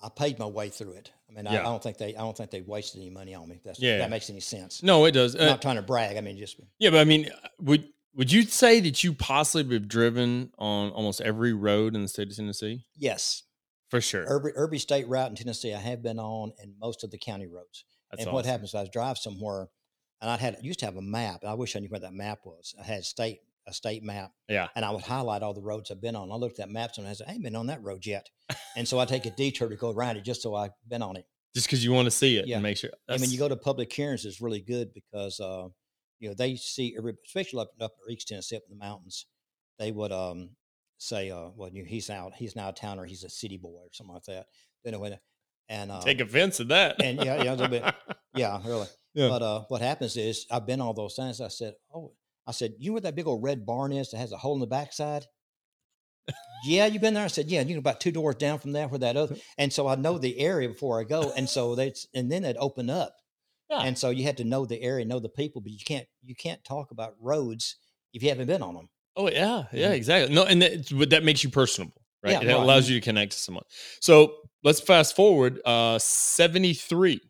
I paid my way through it. I mean, I, I don't think they I don't think they wasted any money on me. If that's, if Yeah. that makes any sense. No, it does. I'm Uh, not trying to brag. I mean, just yeah, but I mean, would would you say that you possibly have driven on almost every road in the state of Tennessee? yes. For sure. Every every state route in Tennessee I have been on, and most of the county roads. That's and what happens? is I drive somewhere, and I had used to have a map. And I wish I knew where that map was. I had state a state map, Yeah. and I would highlight all the roads I've been on. I looked at that map and I said, "I ain't been on that road yet," and so I take a detour to go around it just so I've been on it. Just because you want to see it Yeah. and make sure. I mean, you go to public hearings is really good because uh, you know they see every, especially up up in East Tennessee, up in the mountains, they would um say, uh, "Well, you, he's out, he's now a town, or he's a city boy, or something like that." Anyway, and uh, take offense at that. and yeah, yeah, a little bit. yeah, really. Yeah. But uh, what happens is I've been all those things. I said, "Oh, I said, you know where that big old red barn is that has a hole in the backside?" yeah, you've been there? I said, "Yeah." You know, about two doors down from there, where that other. And so I know the area before I go, and so that's, and then it open up. Yeah. And so you had to know the area, know the people, but you can't you can't talk about roads if you haven't been on them. Oh yeah, yeah, exactly. No, and that, but that makes you personable, right? Yeah, it right. allows you to connect to someone. So let's fast forward. Uh, seventy three.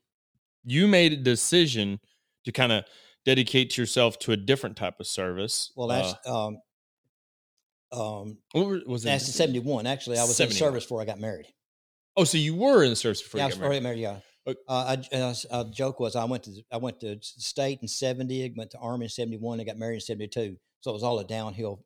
You made a decision to kind of dedicate yourself to a different type of service. Well, Uh, that's um, um, what was it? that's the seventy one. Actually, I was in service before I got married. Oh, so you were in the service before yeah, you got married. married. Yeah. Ok. Uh, I, uh, s- uh, joke was I went to I went to state in seventy, I went to army in seventy one, I got married in seventy two. So it was all a downhill.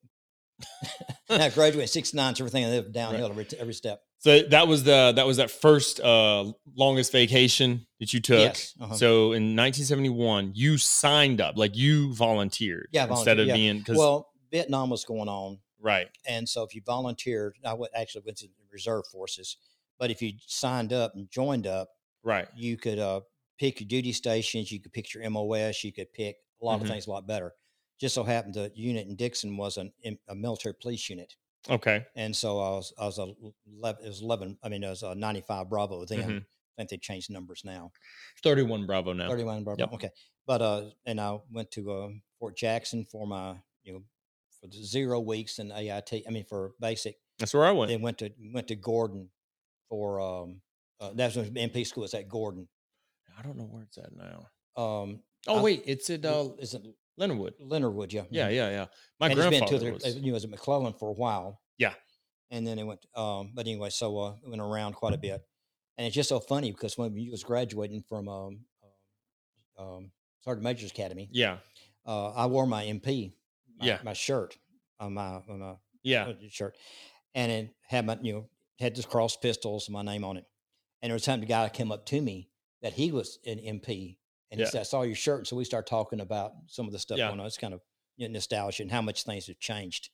and I graduated in sixty nine, so everything I lived downhill every, every step. So that was the that was that first uh longest vacation that you took. Yes, uh-huh. So in 1971, you signed up, like you volunteered, Yeah, instead of yeah. being because Well, Vietnam was going on, right, and so if you volunteered, I went, actually went to the reserve forces. But if you signed up and joined up, right, you could uh, pick your duty stations. You could pick your MOS. You could pick a lot Mhm. of things a lot better. Just so happened the unit in Dickson was an, a military police unit, okay, and so I was I was a it was eleven. I mean, it was a ninety five Bravo then. Mhm. I think they changed numbers now. 31 Bravo now. 31 Bravo. Yep. Okay. But uh and I went to uh, Fort Jackson for my, you know, for the zero weeks in AIT. I mean for basic. That's where I went. Then went to went to Gordon for um uh, that's when MP school was at Gordon. I don't know where it's at now. Um Oh I- wait, it's at uh, is it Leonard Wood. Leonardwood, yeah. Yeah, yeah, yeah. My and it's been grandfather to the, was. you know, was at McClellan for a while. Yeah. And then it went um but anyway, so uh it went around quite a bit. And it's just so funny because when you was graduating from um um, um Sergeant Major's Academy, Yeah, uh, I wore my MP, my, Yeah. my shirt on my on my yeah. uh, shirt, and it had my you know had this cross pistols, my name on it. And there was time the guy came up to me that he was an MP, and he said, "I saw your shirt." And so we start talking about some of the stuff Yeah. going on. It's kind of you know, nostalgia and how much things have changed.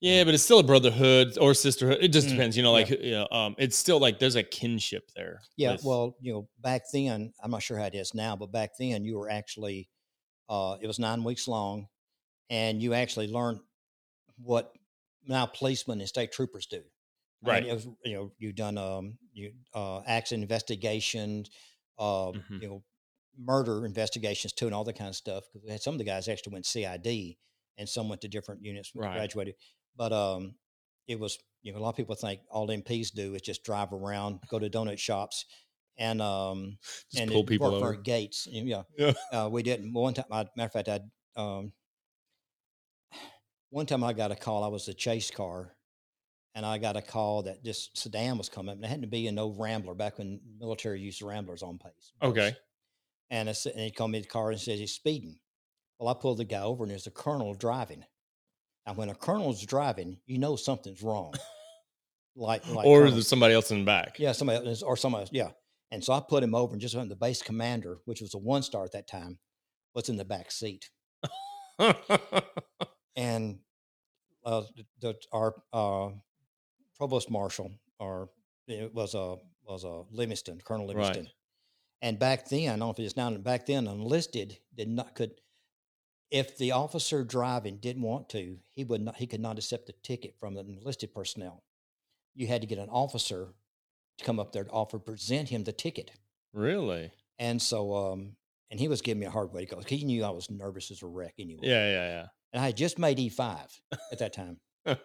Yeah, but it's still a brotherhood or sisterhood. It just Mm, depends, you know. yeah. Like, you know, um, it's still like there's a kinship there. Yeah, with- well, you know, back then, I'm not sure how it is now, but back then you were actually, uh, it was nine weeks long, and you actually learned what now policemen and state troopers do. I mean, right. it was, you know, you've done um, you uh, accident investigations, uh, Mhm. you know, murder investigations too, and all that kind of stuff. Because we had some of the guys actually went CID, and some went to different units when they Right. graduated. But um, it was, you know, a lot of people think all MPs do is just drive around, go to donut shops, and um, Just and pull people over. gates. Yeah. Yeah, uh, we didn't. One time, I, matter of fact, I um, one time I got a call. I was a chase car, and I got a call that this sedan was coming up, and it had to be an old Rambler back when military used Ramblers on pace. Okay. And, I said, and he called me the car and says he's speeding. Well, I pulled the guy over, and there's a colonel driving. Now, when a colonel's driving, you know something's wrong. like, like or colonels. there's somebody else in the back. Yeah, somebody else, or somebody else. Yeah. And so I put him over and just went the base commander, which was a one star at that time, was in the back seat. And uh, the, the, our uh, provost marshal, or it was a was a Livingston, Colonel Right. And back then, I don't know if it's now, back then, enlisted did not could, if the officer driving didn't want to, he would not, he could not accept a ticket from the enlisted personnel. You had to get an officer to come up there to offer present him the ticket. really? And so, um, and he was giving me a hard way to go. He knew I was nervous as a wreck anyway. Yeah, yeah, yeah. And I had just made E5 at that time.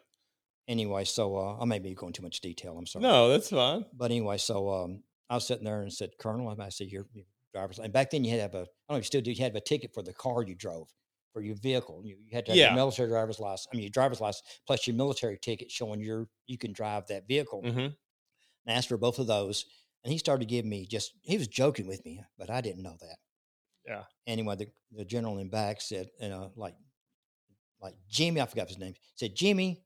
Anyway, so uh, I may be going too much detail. I'm sorry. No, that's fine. But anyway, so um, I was sitting there and said, Colonel, I said, your, your driver's And back then you had to have a, I don't know if you still do, you had a ticket for the car you drove, for your vehicle. You, you had to have Yeah. your military driver's license, I mean, your driver's license plus your military ticket showing your, you can drive that vehicle. hmm And I asked for both of those. And he started giving me just, he was joking with me, but I didn't know that. Yeah. Anyway, the, the general in back said, you know, like, like Jimmy, I forgot his name, said, Jimmy,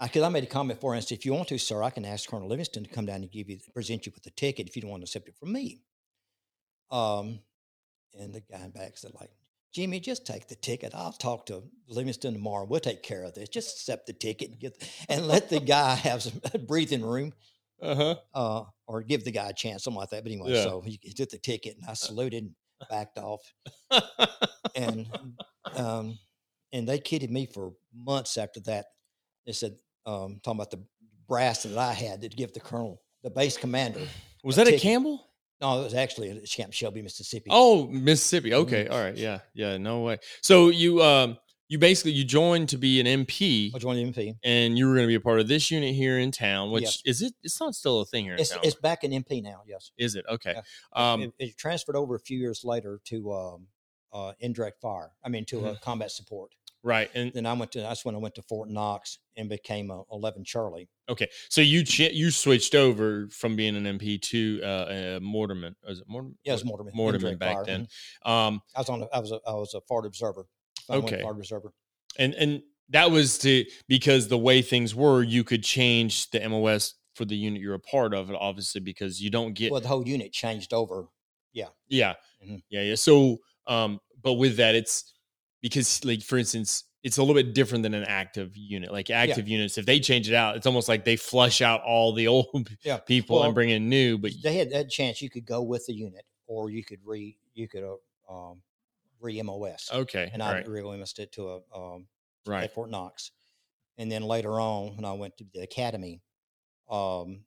because I, made a comment for him. I said, if you want to, sir, I can ask Colonel Livingston to come down and give you, present you with the ticket if you don't want to accept it from me. Um, and the guy in back said, like, Jimmy, just take the ticket. I'll talk to Livingston tomorrow. We'll take care of this. Just accept the ticket and get, and let the guy have some breathing room Uh huh. uh, or give the guy a chance, something like that. But anyway, Yeah. so he, he took the ticket and I saluted and backed off. And um, and they kidded me for months after that. They said, um, talking about the brass that I had to give the colonel, the base commander. Was a that a. Campbell? No, it was actually at Camp Shelby, Mississippi. Oh, Mississippi. Okay. Mhm. All right. Yeah. Yeah. No way. So you um you basically you joined to be an MP I joined the MP. and you were going to be a part of this unit here in town, which Yes. is it it's not still a thing here in It's, town. it's back in MP now, yes. is it? Okay. Yeah. Um it, it transferred over a few years later to um, uh, indirect fire. I mean, to uh, Mm-hmm. combat support. Right. And Then I went to, that's when I went to Fort Knox and became a 11 Charlie. okay. So you ch- you switched over from being an MP to uh, uh Mortimer. Was it Mortimer? Yeah, it was Mortimer. Mortimer back fire. then. Mhm. Um I was on. A, I was. A, I was a forward observer. So Okay. forward observer. and and that was to because the way things were, you could change the MOS for the unit you're a part of, obviously, because you don't get Well, the whole unit changed over. yeah, Mhm. yeah, yeah. So, um, but with that, it's because, like, for instance, it's a little bit different than an active unit. Like active units, if they change it out, it's almost like they flush out all the old Yeah. people Well, and bring in new. But They had that chance you could go with the unit, or you could re you could uh, um, re MOS. okay, and I right, re MOS it to a um, right, at Fort Knox. And then later on, when I went to the academy, um,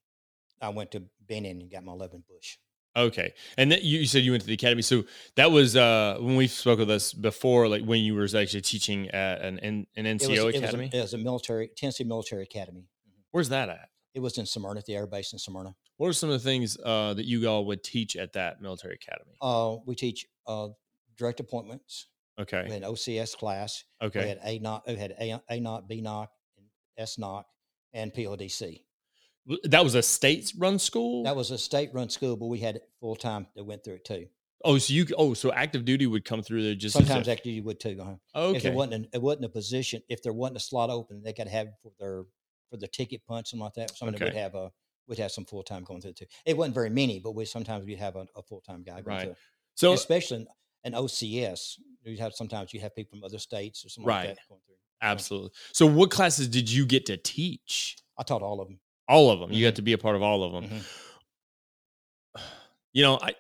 I went to Benning and got my 11 Bush. Okay. And then you, said you went to the academy, so that was uh when we spoke with us before, like when you were actually teaching at an an, an It was, NCO it was, academy. a, it was a military Tennessee Military Academy. Mhm. Where's that at? It was in Smyrna, at the Air Base in Smyrna. What are some of the things uh, that you all would teach at that military academy? Uh, we teach uh, direct appointments. Okay, We had an OCS class. Okay. We had ANCOC. We had A, ANCOC, B knock, and S knock, and PLDC. That was a state-run school. That was a state-run school, but we had full time that went through it too. oh, so you oh, so active duty would come through there just Sometimes a- actually you would too. uh-huh. okay, If it wasn't, an, it wasn't a position. If there wasn't a slot open, they got to have for their for the ticket punch something like that. Somebody would have a would have some full time going through too. It wasn't very many, but we sometimes we have a, a full time guy going Right. through. so Especially in, in OCS, you have sometimes you have people from other states or something Right. like that going through. absolutely. So what classes did you get to teach? I taught all of them. All of them. You got to be a part of all of them. Mhm. You know, I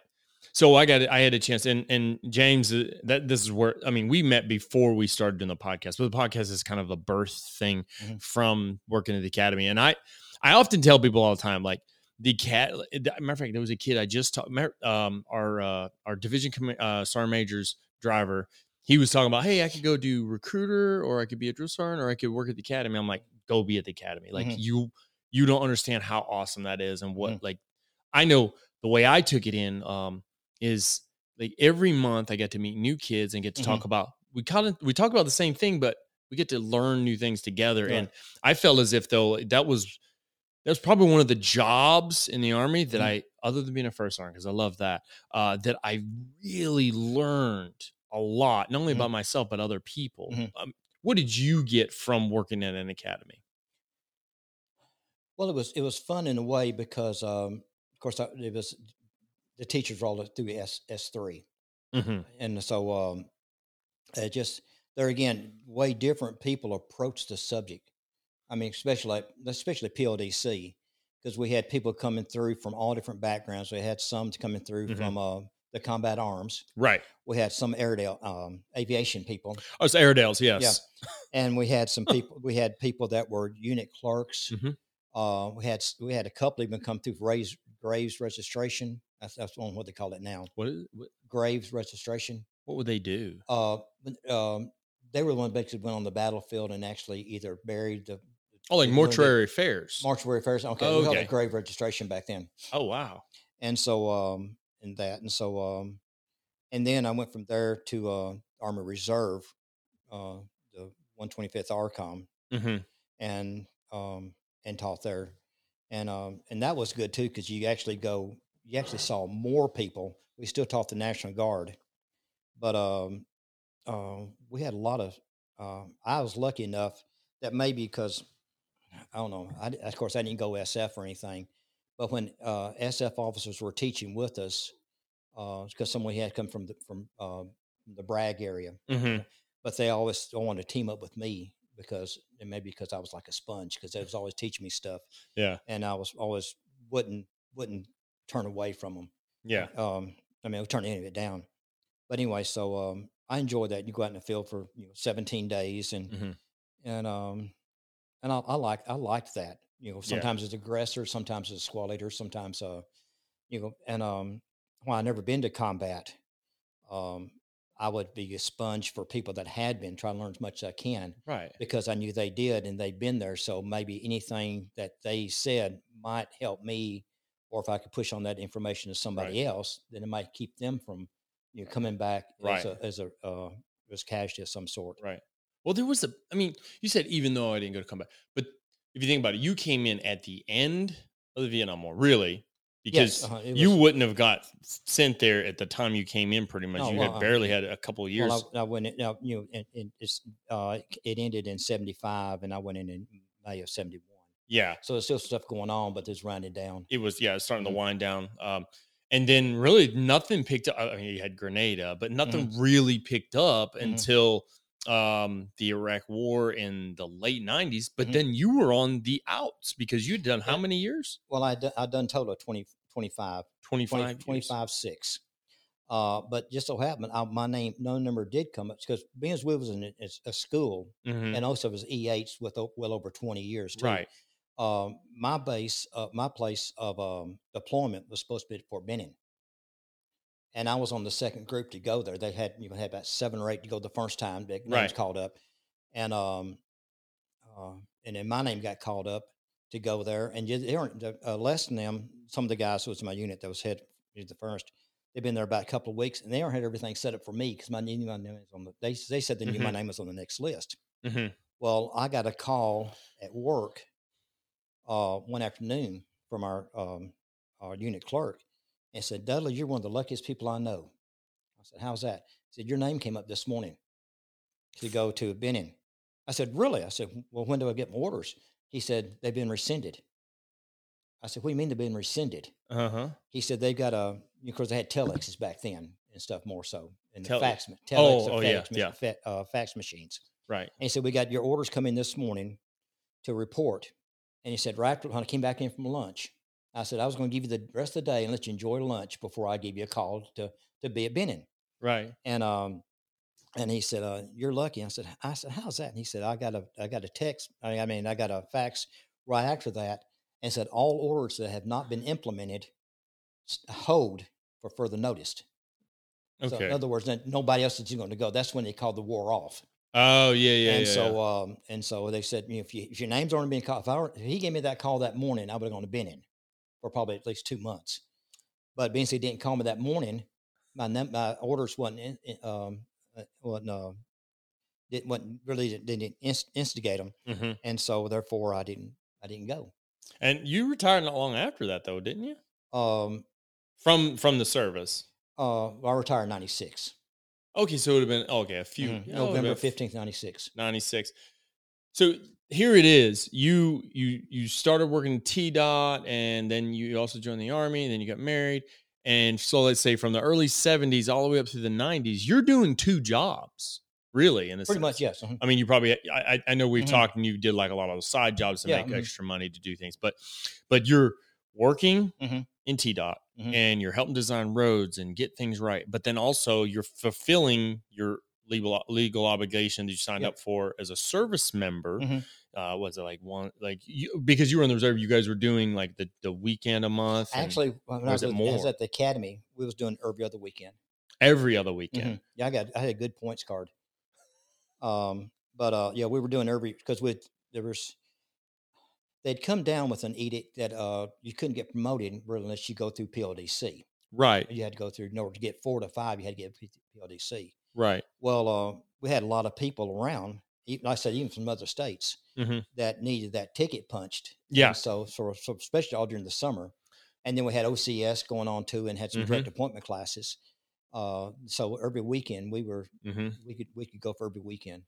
so I got I had a chance and and James uh, that this is where I mean we met before we started doing the podcast, but the podcast is kind of a birth thing Mhm. from working at the academy. And I I often tell people all the time like the cat matter of fact there was a kid I just talked um our uh our division uh sergeant major's driver he was talking about hey I could go do recruiter or I could be a drill sergeant or I could work at the academy. I'm like go be at the academy. Like Mhm. you you don't understand how awesome that is and what like I know the way I took it in um, is like every month I get to meet new kids and get to talk about we kind of we talk about the same thing, but we get to learn new things together. Right. And I felt as if though that was that was probably one of the jobs in the army that Mhm. I, other than being a first sergeant, because I love that, uh, that I really learned a lot, not only Mhm. about myself but other people. Mhm. Um, what did you get from working at an academy? Well, it was it was fun in a way because, um, of course, I, it was the teachers were all through S S 3 Mm-hmm. and so um, it just there again, way different people approach the subject. I mean, especially especially PLDC, because we had people coming through from all different backgrounds. We had some coming through Mhm. from uh, the combat arms. Right. We had some Airedale um, aviation people, Oh, it's Airedales. Yes. and we had some people. We had people that were unit clerks. Mhm. Uh, we had we had a couple even come through Graves Graves registration. That's that's one what they call it now. What, is, what Graves registration. what would they do? Uh, um, they were the ones basically went on the battlefield and actually either buried the Oh, like mortuary affairs. mortuary affairs. Okay, Oh, we called okay. it grave registration back then. oh, wow. And so, um, and that, and so, um, and then I went from there to uh, Army Reserve, uh, the 125th ARCOM, Mm-hmm. and um, and taught there, and um, and that was good too because you actually go, you actually saw more people. We still taught the National Guard, but um, uh, we had a lot of. Uh, I was lucky enough that maybe because I don't know. I, of course, I didn't go SF or anything, but when uh, SF officers were teaching with us, because someone had come from the from uh, the Bragg area, Mm-hmm. but they always wanted to team up with me because and maybe because I was like a sponge because they was always teaching me stuff, Yeah. and I was always wouldn't wouldn't turn away from them. Yeah. Um, I mean, I would turn any of it down. But anyway, so um, I enjoyed that. You go out in the field for you know 17 days, and Mhm. and um, and I, I like I liked that. You know, Yeah. sometimes as aggressor, sometimes as a squad leader, sometimes uh, you know, and um, while I never been to combat, um, I would be a sponge for people that had been, trying to learn as much as I can Right. because I knew they did and they'd been there. So maybe anything that they said might help me, or if I could push on that information to somebody else, then it might keep them from you know coming back Right. as a as a uh, as casualty of some sort. Right. Well, there was a. I mean, you said even though I didn't go to combat, but if you think about it, you came in at the end of the Vietnam War, really, because uh-huh, it you wouldn't have got sent there at the time you came in. Pretty much, No, you well, had uh, barely had a couple of years. Well, I, I went in, now, you know, and, and it's uh, it ended in '75, and I went in in May of '71. Yeah. So there's still stuff going on, but it's winding down. It was yeah, it's starting to Mhm. wind down. Um, and then really nothing picked up. I mean, you had Grenada, but nothing really picked up Mhm. until um, the Iraq War in the late '90s. But Mhm. then you were on the outs because you'd done how many years? Well, I d- I done total of 20, 25, 20, 25. 25 6. Uh, but just so happened, I, my name, no number did come up because being as we was in a, a school Mhm. and also was EH with o- well over 20 years too. Right. Um, my base, uh, my place of um, deployment was supposed to be at Fort Benning. And I was on the second group to go there. They had, you had about seven or eight to go the first time. Their names Right. called up. And, um, uh, and then my name got called up to go there. And you- they weren't, uh, less than them, some of the guys who was in my unit that was head, the first, they've been there about a couple of weeks and they already had everything set up for me because my, name- my name was on the, they, they said they knew my Mhm. name was on the next list. hmm Well, I got a call at work uh, one afternoon from our um, our unit clerk and said, Dudley, you're one of the luckiest people I know. I said, How's that? He said, Your name came up this morning to go to Benning. I said, Really? I said, Well, when do I get my orders? He said, They've been rescinded. I said, What do you mean they've been rescinded? Uh huh. He said, They've got a, because they had telexes back then and stuff more so. And the fax, telex, Oh, oh, yeah, fax, yeah. fa- uh, fax machines. Right. And he said, We got your orders coming this morning to report. And he said, Right when I came back in from lunch, I said, I was going to give you the rest of the day and let you enjoy lunch before I give you a call to, to be at Benning. Right. And um, and he said, uh, You're lucky. I said, I said, How's that? And he said, I got a I got a text. I mean, I got a fax right after that and said all orders that have not been implemented hold for further notice. So Okay. in other words, then nobody else is going to go. That's when they called the war off oh yeah, yeah, and yeah. so, yeah. um, and so they said, you know, if, you, if your name's already been called, if, I if he gave me that call that morning, I would have gone to Benning for probably at least two months. But being he didn't call me that morning, my num- my orders wasn't in, in- um uh, wasn't uh, didn't wasn't really didn't, didn't inst- instigate them, Mhm. and so therefore I didn't I didn't go. And you retired not long after that, though, didn't you? Um, From from the service. uh, I retired '96, Okay, so it would have been okay a few Mhm. it would've November fifteenth, '96. 96 so here it is you you you started working at TDOT and then you also joined the army and then you got married and so let's say from the early 70s all the way up to the 90s you're doing two jobs really in a Pretty sense. much, yes. mhm. i mean you probably i i know we've Mhm. talked and you did like a lot of side jobs to Yeah, make mhm. extra money to do things but but you're working Mhm. in TDOT Mhm. and you're helping design roads and get things right but then also you're fulfilling your legal legal obligation that you signed Yep. up for as a service member Mhm. Uh was it like one like you because you were in the reserve you guys were doing like the the weekend a month and Actually, when I was, it at- I was at the academy, we was doing every other weekend. every other weekend Mhm. Yeah, I got I had a good points card. Um, but uh, yeah, we were doing every because with there was they'd come down with an edict that uh you couldn't get promoted really unless you go through PLDC. right You had to go through in order to get four to five, you had to get PLDC. right Well, uh, we had a lot of people around. Even, like I said, even from other states Mhm. that needed that ticket punched. Yeah. And so, so, so especially all during the summer, and then we had OCS going on too, and had some Mhm. direct appointment classes. Uh, so every weekend we were hmm we could we could go for every weekend.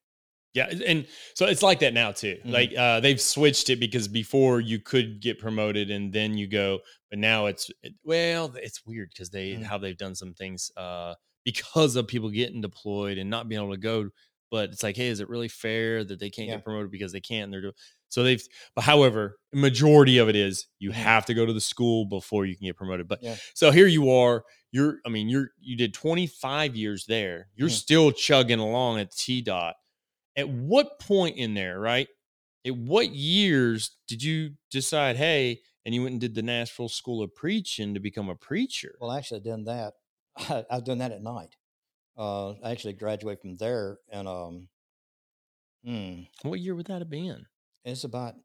yeah and so it's like that now too Mhm. like uh they've switched it because before you could get promoted and then you go but now it's it, well it's weird because they Mhm. how they've done some things uh because of people getting deployed and not being able to go but it's like hey is it really fair that they can't Yeah. get promoted because they can't and they're doing so they've but however majority of it is you Mhm. have to go to the school before you can get promoted but Yeah. so here you are you're i mean you're you did 25 years there you're Mhm. still chugging along at TDOT at what point in there right at what years did you decide hey and you went and did the nashville school of preaching to become a preacher Well, actually, I've done that. I've done that at night. Uh, I actually graduated from there, and um, hmm, what year would that have been it's about.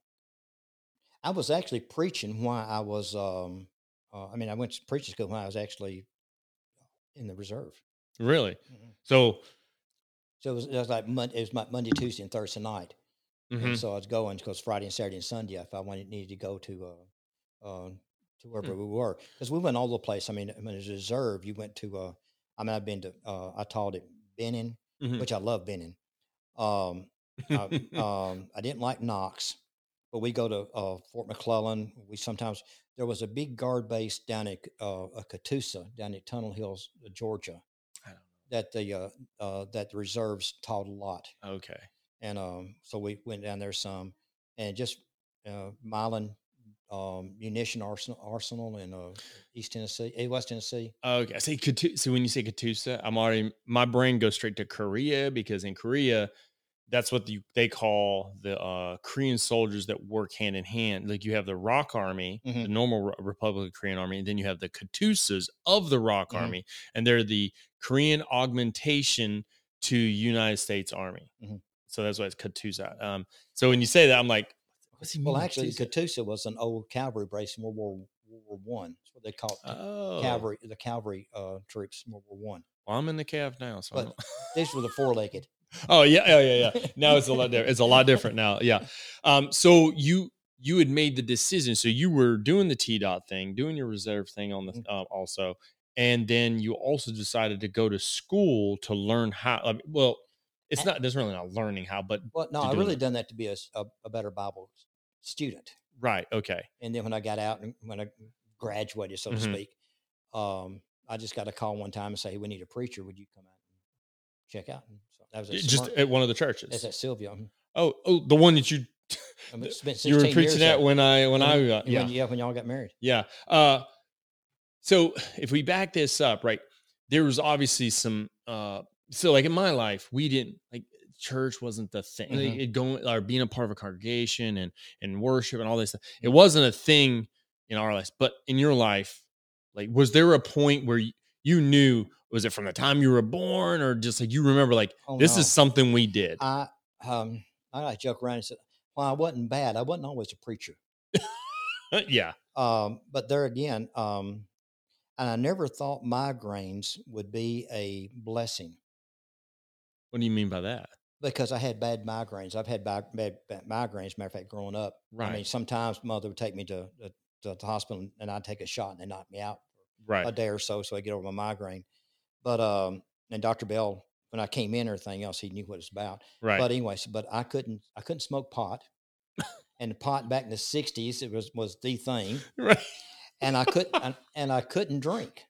I was actually preaching while I was. Um, uh, I mean, I went to preaching school when I was actually in the reserve. really Mhm. so So it was, it was like Mon- it was my Monday, Tuesday, and Thursday night. mhm. And so I was going because Friday and Saturday and Sunday, if I wanted needed to go to uh, uh, to wherever Hmm. we were, because we went all the place. I mean, I mean, as a reserve, you went to. Uh, I mean, I've been to. Uh, I taught at Benning, Mhm. which I love Benning. Um, I, um, I didn't like Knox. but we go to uh, Fort McClellan. We sometimes there was a big guard base down at uh, Catoosa, down at Tunnel Hills, uh, Georgia, I don't that the uh, uh, that the reserves taught a lot, Okay. and um, so we went down there some, and just uh, Milan um, munition arsenal, arsenal in uh, East Tennessee, eh, West Tennessee. Okay. I say Katu- so when you say Katusa, I'm already my brain goes straight to Korea because in Korea, that's what the, they call the uh, Korean soldiers that work hand in hand. Like you have the ROK Army, the Mhm. normal Re- Republic of Korean Army, and then you have the Katusas of the Rock Mhm. Army, and they're the Korean augmentation to United States Army. Mhm. So that's why it's Katusa. Um, so when you say that, I'm like, what's he? Well, actually, Katusa? Catoosa was an old cavalry brace in World War World War One. That's what they called oh, cavalry, the cavalry uh, troops in World War One. Well, I'm in the calf now, so But these were the four-legged. Oh yeah, yeah, yeah, yeah. Now it's a lot different. It's a lot different now. Yeah. Um. So you you had made the decision. So you were doing the TDOT thing, doing your reserve thing on the Mhm. uh, also, and then you also decided to go to school to learn how. I mean, well, it's not. There's really not learning how, but Well, no, I really it. done that to be a better Bible student. right. Okay. And then when I got out and when I graduated, so to Mhm. speak, um, I just got a call one time and say, "Hey, we need a preacher. Would you come out and check out?" And so that was Just Smyrna. at one of the That's churches. at Sylvia. Mhm. Oh, oh, the one that you I mean, you were 16 years preaching at when I when I When- got when- yeah. yeah, when y'all got married. Yeah. Uh so if we back this up, right, there was obviously some uh so like in my life, we didn't like church wasn't the thing. Like, Mhm. it going or being a part of a congregation and and worship and all this stuff. It wasn't a thing in our lives. But in your life, like was there a point where you, you knew was it from the time you were born or just like you remember like Oh, this no. is something we did? I um I like joke around and said, well, I wasn't bad. I wasn't always a preacher. yeah. Um, but there again, um, and I never thought migraines would be a blessing What do you mean by that? Because I had bad migraines. I've had bad, bad, bad migraines. Matter of fact, growing up, I mean, sometimes mother would take me to, to, to the hospital and I'd take a shot and they knock me out a Right. day or so, so I get over my migraine. But um, and Dr. Bell, when I came in, or everything else, he knew what it's about. Right. But anyways, but I couldn't, I couldn't smoke pot. and the pot back in the '60s, it was was the thing, right. and I couldn't, and, and I couldn't drink.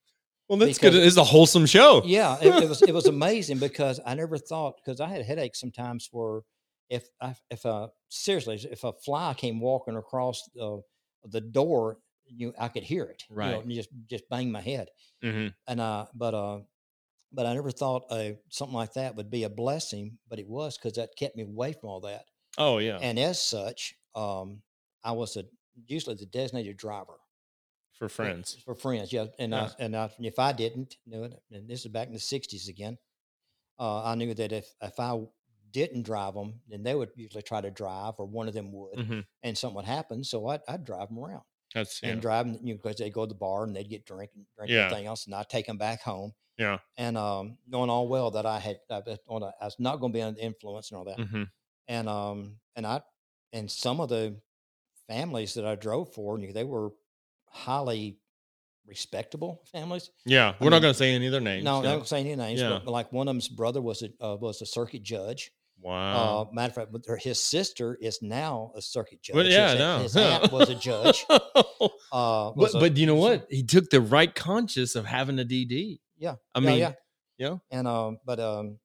Well, that's good. It's a wholesome show. Yeah, it, it was it was amazing because I never thought because I had headaches sometimes for if I, if a seriously if a fly came walking across the the door, you I could hear it. you know, Right. just just bang my head. Mhm. And uh, but uh, but I never thought uh, something like that would be a blessing, but it was because that kept me away from all that. Oh yeah. And as such, um, I was a usually the designated driver for friends. for friends. Yeah, and Yeah. I, and I, if I didn't do it, and this is back in the '60s again, uh, I knew that if if I didn't drive them, then they would usually try to drive, or one of them would, Mhm. and something would happen. So I'd, I'd drive them around That's yeah. and drive them, you know, because they go to the bar and they'd get drink and drink Yeah. everything else, and I'd take them back home. Yeah. And um, knowing all well that I had, I was, on a, I was not going to be under influence and all that, Mhm. and um, and I, and some of the families that I drove for, they were highly respectable families. Yeah. We're not mean, going to say any of their names. No, yeah. I don't say any names, Yeah. but like one of them's brother was a uh, was a circuit judge. Wow. Uh, matter of fact, but his sister is now a circuit judge. Well, yeah, his, no. his aunt was a judge. Uh, was but a- but you know what? He took the right conscious of having a DD. Yeah, I yeah, mean, yeah, yeah. and um, but um,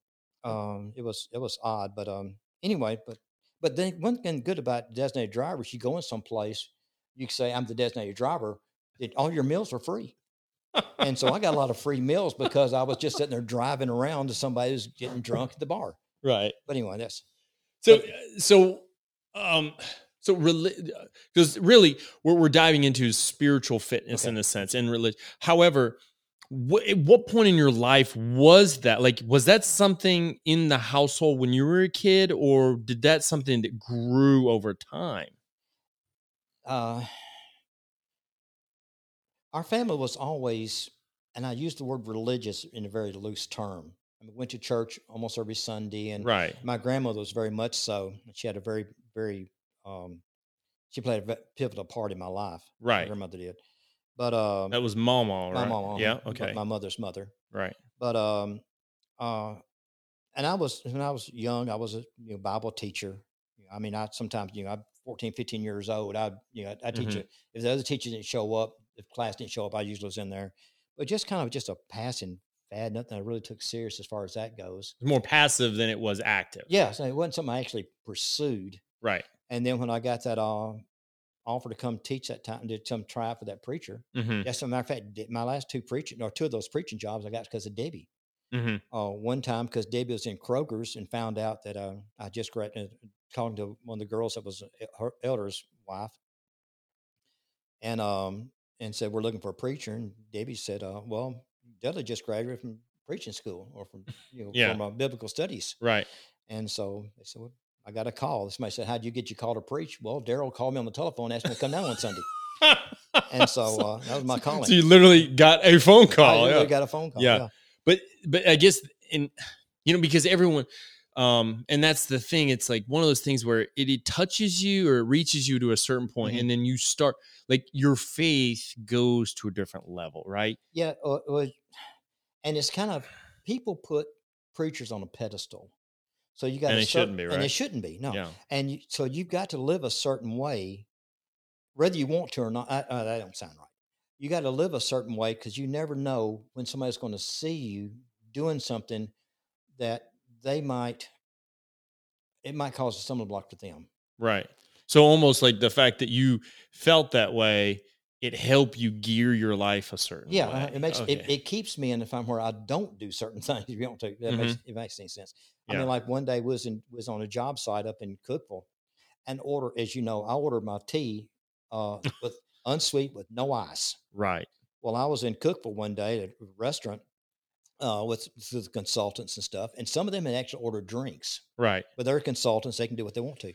um, it was it was odd, but um, anyway, but but then one thing good about designated drivers, you go in someplace, you can say I'm the designated driver. It, all your meals are free. and so I got a lot of free meals because I was just sitting there driving around to somebody who's getting drunk at the bar. right. But anyway, that's So But- so um so because really what we're diving into is spiritual fitness Okay. in a sense and religion. However, wh- at what point in your life was that? Like, was that something in the household when you were a kid, or did that something that grew over time? Uh, our family was always, and I use the word religious in a very loose term. I mean, we went to church almost every Sunday, and Right. my grandmother was very much so. She had a very, very, um, she played a pivotal part in my life. My Right. grandmother did, but um, That was mama, my right? mom, Yeah. uh-huh, Okay. my mother's mother. right. But um, uh, and I was when I was young, I was a you know Bible teacher. I mean, I sometimes you know I 14, 15 years old. I, you know, I teach Mhm. it. If the other teacher didn't show up, if class didn't show up, I usually was in there. But just kind of just a passing fad, nothing I really took serious as far as that goes. More passive than it was active. Yeah, so it wasn't something I actually pursued. Right. And then when I got that uh, offer to come teach that time, to come try out for that preacher. hmm as a matter of fact, my last two preaching or two of those preaching jobs I got because of Debbie. hmm Uh, one time because Debbie was in Kroger's and found out that uh, I just graduated, talking to one of the girls that was uh, her elder's wife, and um and said we're looking for a preacher, and Debbie said, uh, "Well, Dudley just graduated from preaching school or from you know Yeah. from uh, biblical studies." Right. And so they said, well, I got a call. Somebody said, How'd you get your call to preach? Well, Daryl called me on the telephone, asked me to come down one Sunday. And so uh, that was my calling. So you literally got a phone I call. literally yeah. got a phone call. Yeah. Yeah. but but I guess in you know because everyone um and that's the thing it's like one of those things where it, it touches you or it reaches you to a certain point Mhm. and then you start like your faith goes to a different level right Yeah. Uh, uh, and it's kind of people put preachers on a pedestal. So you got And it shouldn't be, right And it shouldn't be. No. yeah And you, so you've got to live a certain way, whether you want to or not. I, uh, that don't sound right. You got to live a certain way because you never know when somebody's going to see you doing something that they might. It might cause a stumbling block to them. right so almost like the fact that you felt that way it helped you gear your life a certain Yeah, way uh, it makes Okay. it, it keeps me in the time where I don't do certain things. If you don't take that makes it makes any sense. I mean, like one day was in was on a job site up in Cookeville, and order as you know, I ordered my tea uh, with unsweet with no ice. right Well, I was in Cookeville one day at a restaurant uh, with, with the consultants and stuff, and some of them had actually ordered drinks, right but they're consultants; they can do what they want to.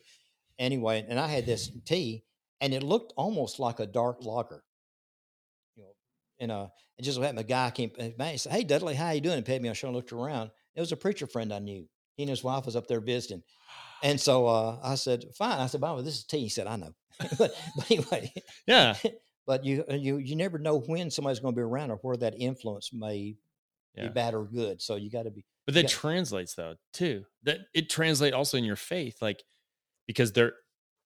Anyway, and I had this tea, and it looked almost like a dark lager. You know, and uh, and just happened, a guy came, uh, man, he said, "Hey, Dudley, how you doing?" And paid me. I sure looked around. It was a preacher friend I knew. He and his wife was up there visiting. And so uh, I said, "Fine." I said, "Bob, this is tea." He said, "I know." but, but anyway, yeah but you uh, you you never know when somebody's going to be around or where that influence may Yeah. be bad or good. So you got to be But that Yeah. translates though too. That it translates also in your faith, like because there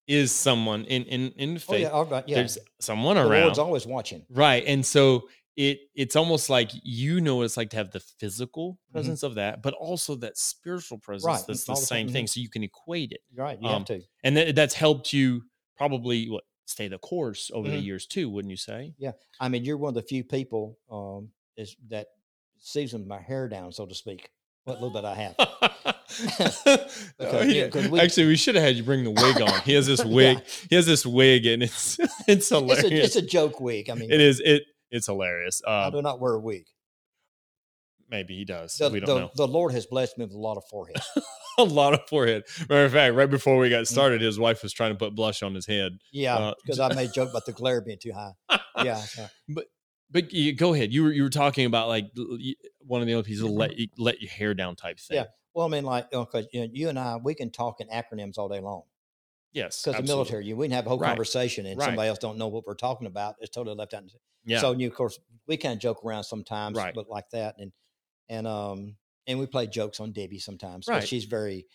is someone in in in faith. oh yeah, right, yeah. There's someone the around, Lord's always watching. right? And so it it's almost like you know what it's like to have the physical Mhm. presence of that, but also that spiritual presence. Right, That's the the same thing. mhm. So you can equate it, right, you Um, have to. and that that's helped you probably what stay the course over the Mhm. years too, wouldn't you say? Yeah. I mean, you're one of the few people um, is that seasons my hair down, so to speak. What little bit I have. Oh, yeah, 'cause we- Actually, we should have had you bring the wig on. He has this Yeah. wig. He has this wig, and it's it's It's hilarious. a, it's a joke wig. I mean, it is it it's hilarious. I Um, do not wear a wig. maybe he does. The, we don't the, know. the Lord has blessed me with a lot of forehead. a lot of forehead. Matter of fact, right before we Mm. got started, his wife was trying to put blush on his head. Yeah, Uh, because I made a joke about the glare being too high. Yeah, so- But you, go ahead. You were you were talking about like one of the other pieces, of let you, let your hair down type thing. Yeah. Well, I mean, like, because you, know, you and I, we can talk in acronyms all day long. Yes. Because the military, you we can have a whole Right. conversation and Right. somebody else don't know what we're talking about. It's totally left out. Yeah. So, you of course, we kind of joke around sometimes, Right. but like that, and and um and we play jokes on Debbie sometimes. Right. She's very,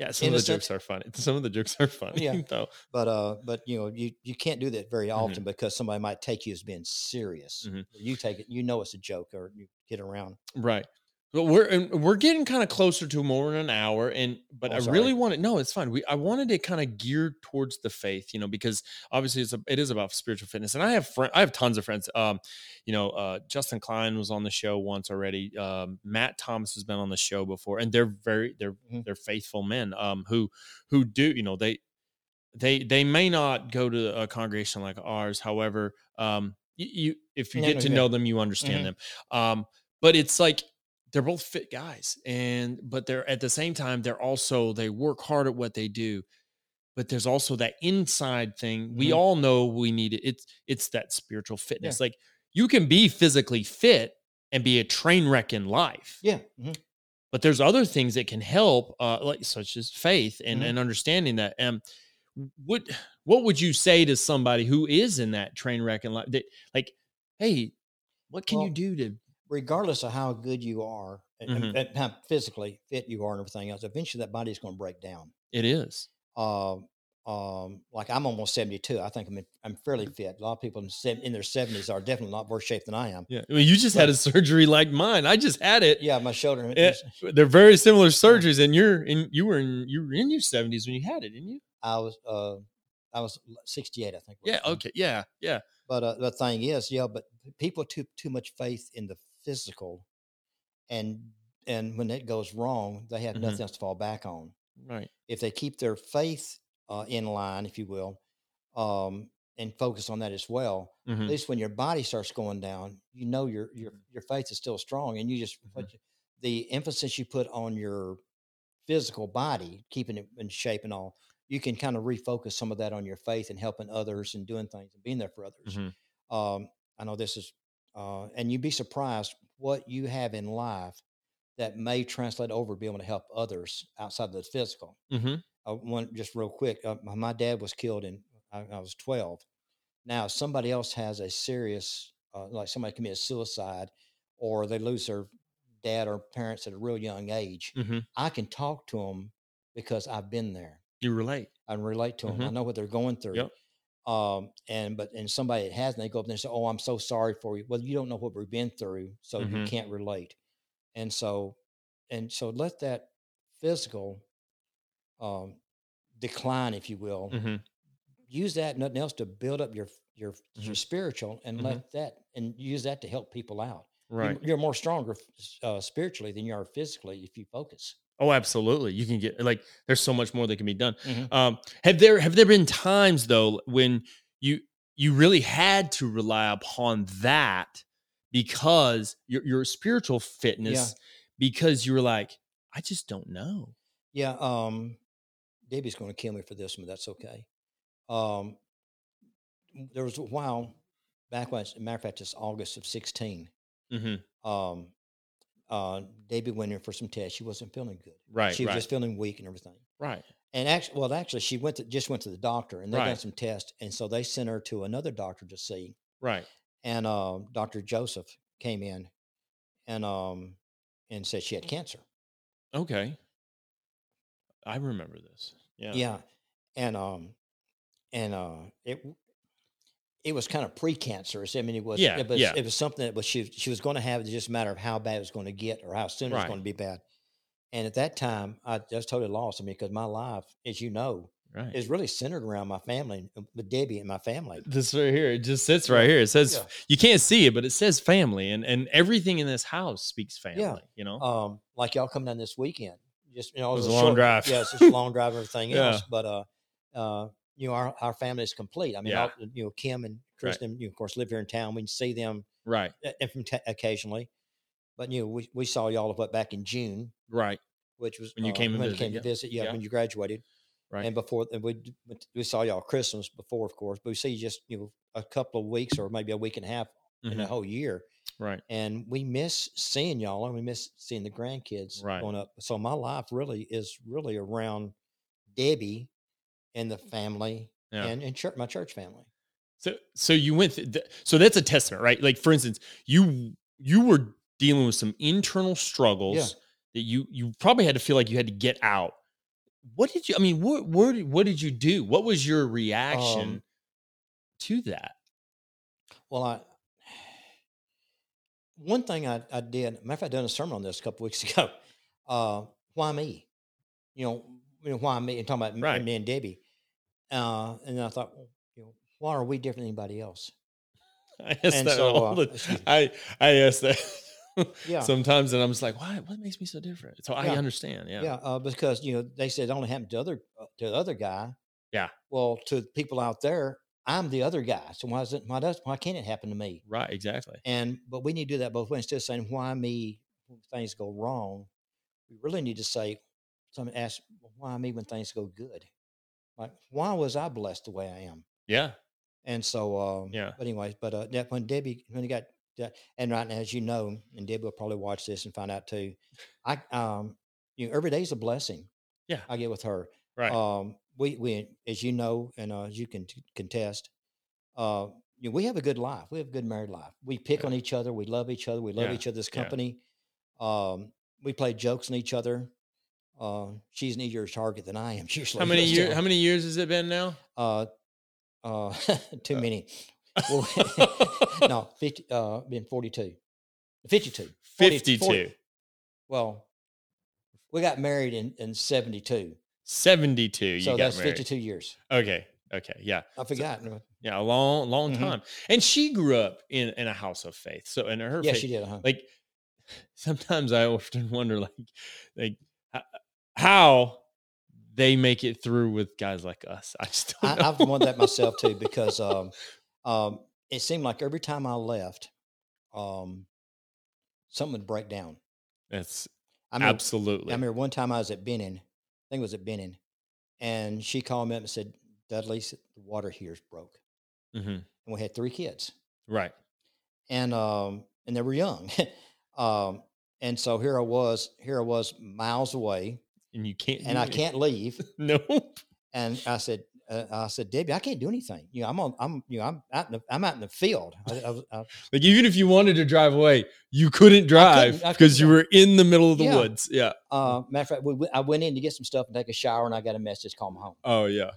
yeah. Some of the jokes are funny. Some of the jokes are funny. Yeah. Though. but uh, but you know, you you can't do that very often because somebody might take you as being serious. Mhm. You take it, you know, it's a joke, or you get around. Right. But we're and we're getting kind of closer to more than an hour, and but Oh, I really wanted no, it's fine. We I wanted to kind of gear towards the faith, you know, because obviously it's a, it is about spiritual fitness, and I have friend, I have tons of friends. Um, you know, uh, Justin Klein was on the show once already. Um, Matt Thomas has been on the show before, and they're very they're Mhm. they're faithful men. Um, who who do you know they they they may not go to a congregation like ours, however, um, you, you if you Yeah, get no, to yeah. know them, you understand Mhm. them. Um, but it's like they're both fit guys and but they're at the same time they're also they work hard at what they do but there's also that inside thing we Mhm. all know we need it it's it's that spiritual fitness like you can be physically fit and be a train wreck in life Yeah. mhm. but there's other things that can help uh like such as faith and Mhm. and understanding that um what what would you say to somebody who is in that train wreck in life that like hey what can you do to regardless of how good you are and, and- and how physically fit you are and everything else, eventually that body is going to break down. it is Uh, um, like I'm almost 72. I think I'm in, I'm fairly fit. A lot of people in, in their 70s are definitely not worse shape than I am. Yeah. I mean, you just had a surgery like mine. I just had it. Yeah, my shoulder. Yeah, is- they're very similar surgeries, and you're in. You were in. You were in your seventies when you had it, didn't you? I was uh, I was 68, I think. Yeah. Okay. Yeah. Yeah. But uh, the thing is, yeah, but people too too much faith in the physical, and and when it goes wrong, they have Mhm. nothing else to fall back on. Right. If they keep their faith uh, in line, if you will, um, and focus on that as well, Mhm. at least when your body starts going down, you know your your Mm-hmm. your faith is still strong, and you just what you- the emphasis you put on your physical body, keeping it in shape and all, you can kind of refocus some of that on your faith and helping others and doing things and being there for others. Mhm. Um, I know this is, uh, and you'd be surprised what you have in life that may translate over to be able to help others outside of the physical. Mhm. Uh, one just real quick. Uh, my, dad was killed in I, I was twelve. Now somebody else has a serious, uh, like somebody committed suicide, or they lose their dad or parents at a real young age. Mhm. I can talk to them because I've been there. You relate. I can relate to them. I Mhm. know what they're going through. Yep. Um, and but and somebody that hasn't, they go up there and say, "Oh, I'm so sorry for you." Well, you don't know what we've been through, so you Mhm. can't relate. And so, and so, let that physical um, decline, if you will, Mhm. use that nothing else to build up your your your Mhm. spiritual, and Mhm. let that and use that to help people out. You're- Right. You're, more stronger uh, spiritually than you are physically if you focus. Oh, absolutely. You can get like there's so much more that can be done. Mhm. Um, have there have there been times though when you you really had to rely upon that because your your spiritual fitness because you were like, I just don't know. Yeah, um, Debbie's going to kill me for this one, but that's okay. Um, there was a while back when, as a matter of fact, it's August of 16. Mm-hmm. Um, uh, Debbie went in for some tests. She wasn't feeling good. Right. she was right. just feeling weak and everything. right. And actually, well, actually, she went to just went to the doctor and they Right. done some tests, and so they sent her to another doctor to see. Right. And um, Doctor Joseph came in and um, and said she had cancer. Okay. I remember this. Yeah. Yeah. And um and uh it it was kind of precancerous. I mean it was Yeah, it was yeah. it was something that was she she was going to have it was just a matter of how bad it was going to get or how soon it was going to be bad. And at that time I just totally lost. I mean because my life as you know Right. is really centered around my family uh, with Debbie and my family. this right here, it just sits right here. It says Yeah. you can't see it, but it says family, and and everything in this house speaks family. Yeah. You know. Um like y'all come down this weekend. Just you know, It was was a long drive. Yeah, it's just a long drive, everything Yeah. else. But uh uh you know, our, our family is complete. I mean, Yeah. all, you know, Kim and Right. Kristen, you of course live here in town. We can see them right. and from ta- occasionally. But you know, we, we saw y'all what back in June, Right. which was When you uh, came to when you visit, came yeah. to visit. Yeah, Yeah. when you graduated, Right. and before and we we saw y'all Christmas before, of course. But we see just you know a couple of weeks or maybe a week and a half in Mhm. a whole year, Right. and we miss seeing y'all and we miss seeing the grandkids Right. going up. So my life really is really around Debbie and the family Yeah. and and church, my church family. So so you went. Th- th- so that's a testament, right? Like for instance, you you were dealing with some internal struggles that you you probably had to feel like you had to get out. What did you? I mean, what what did- what did you do? What was your reaction Um, to that? Well, I one thing I, I did. Matter of fact, I done a sermon on this a couple weeks ago. Uh, why me? You know, you know why me? And talking about me- Right. me and Debbie. Uh, and then I thought, well, you know, why are we different than anybody else? I ask and that so, all uh, the-. I I ask that Yeah. sometimes, and I'm just like, why? What makes me so different? So I understand. Yeah. Yeah, uh, because you know they said it only happened to other uh, to the other guy. Yeah. Well, to people out there, I'm the other guy. So why is it? Why does? Why can't it happen to me? Right. Exactly. And but we need to do that both ways. Instead of saying why me when things go wrong, we really need to say, someone ask why me when things go good. Like why was I blessed the way I am? Yeah. And so, um, Yeah. But anyways, but uh, that when Debbie when he got that, and right now, as you know, and Debbie will probably watch this and find out too. I um, you know, every day's a blessing. Yeah. I get with her. Right. Um, we we as you know, and uh, as you can t- contest, uh, you know, we have a good life. We have a good married life. We pick Yeah. on each other. We love each other. We love Yeah. each other's Yeah. company. Um, we play jokes on each other. Uh, she's an easier target than I am. Usually, How many years? uh, How many years has it been now? Uh, uh, too many. Well, no, 50, uh, been 42. 52. 40 52. 40 well, we got married in, in 72. 72. You so that's married. 52 years. Okay. Okay. Yeah. I forgot. Yeah. A long, long Mhm. time. And she grew up in, in a house of faith. So, and her yeah, faith, she did. Huh? like sometimes I often wonder, like, like how they make it through with guys like us. I just don't I. I've wondered that myself too because um, um, it seemed like every time I left, um, something would break down. That's I mean, absolutely. I remember one time I was at Benning, I think it was at Benning, and she called me up and said, Dudley, the water here's broke. Mhm. And we had three kids. Right. And um, and they were young. um, and so here I was, here I was miles away, And you can't. and I can't leave. Nope. And I said, uh, I said, Debbie, I can't do anything. You know, I'm on, I'm, you know, I'm out in the, I'm out in the field. I, I, I, Like even if you wanted to drive away, you couldn't drive because you were in the middle of the Yeah. woods. Yeah. uh, matter of fact, we, we- I went in to get some stuff and take a shower, and I got a message, call me home. Oh yeah.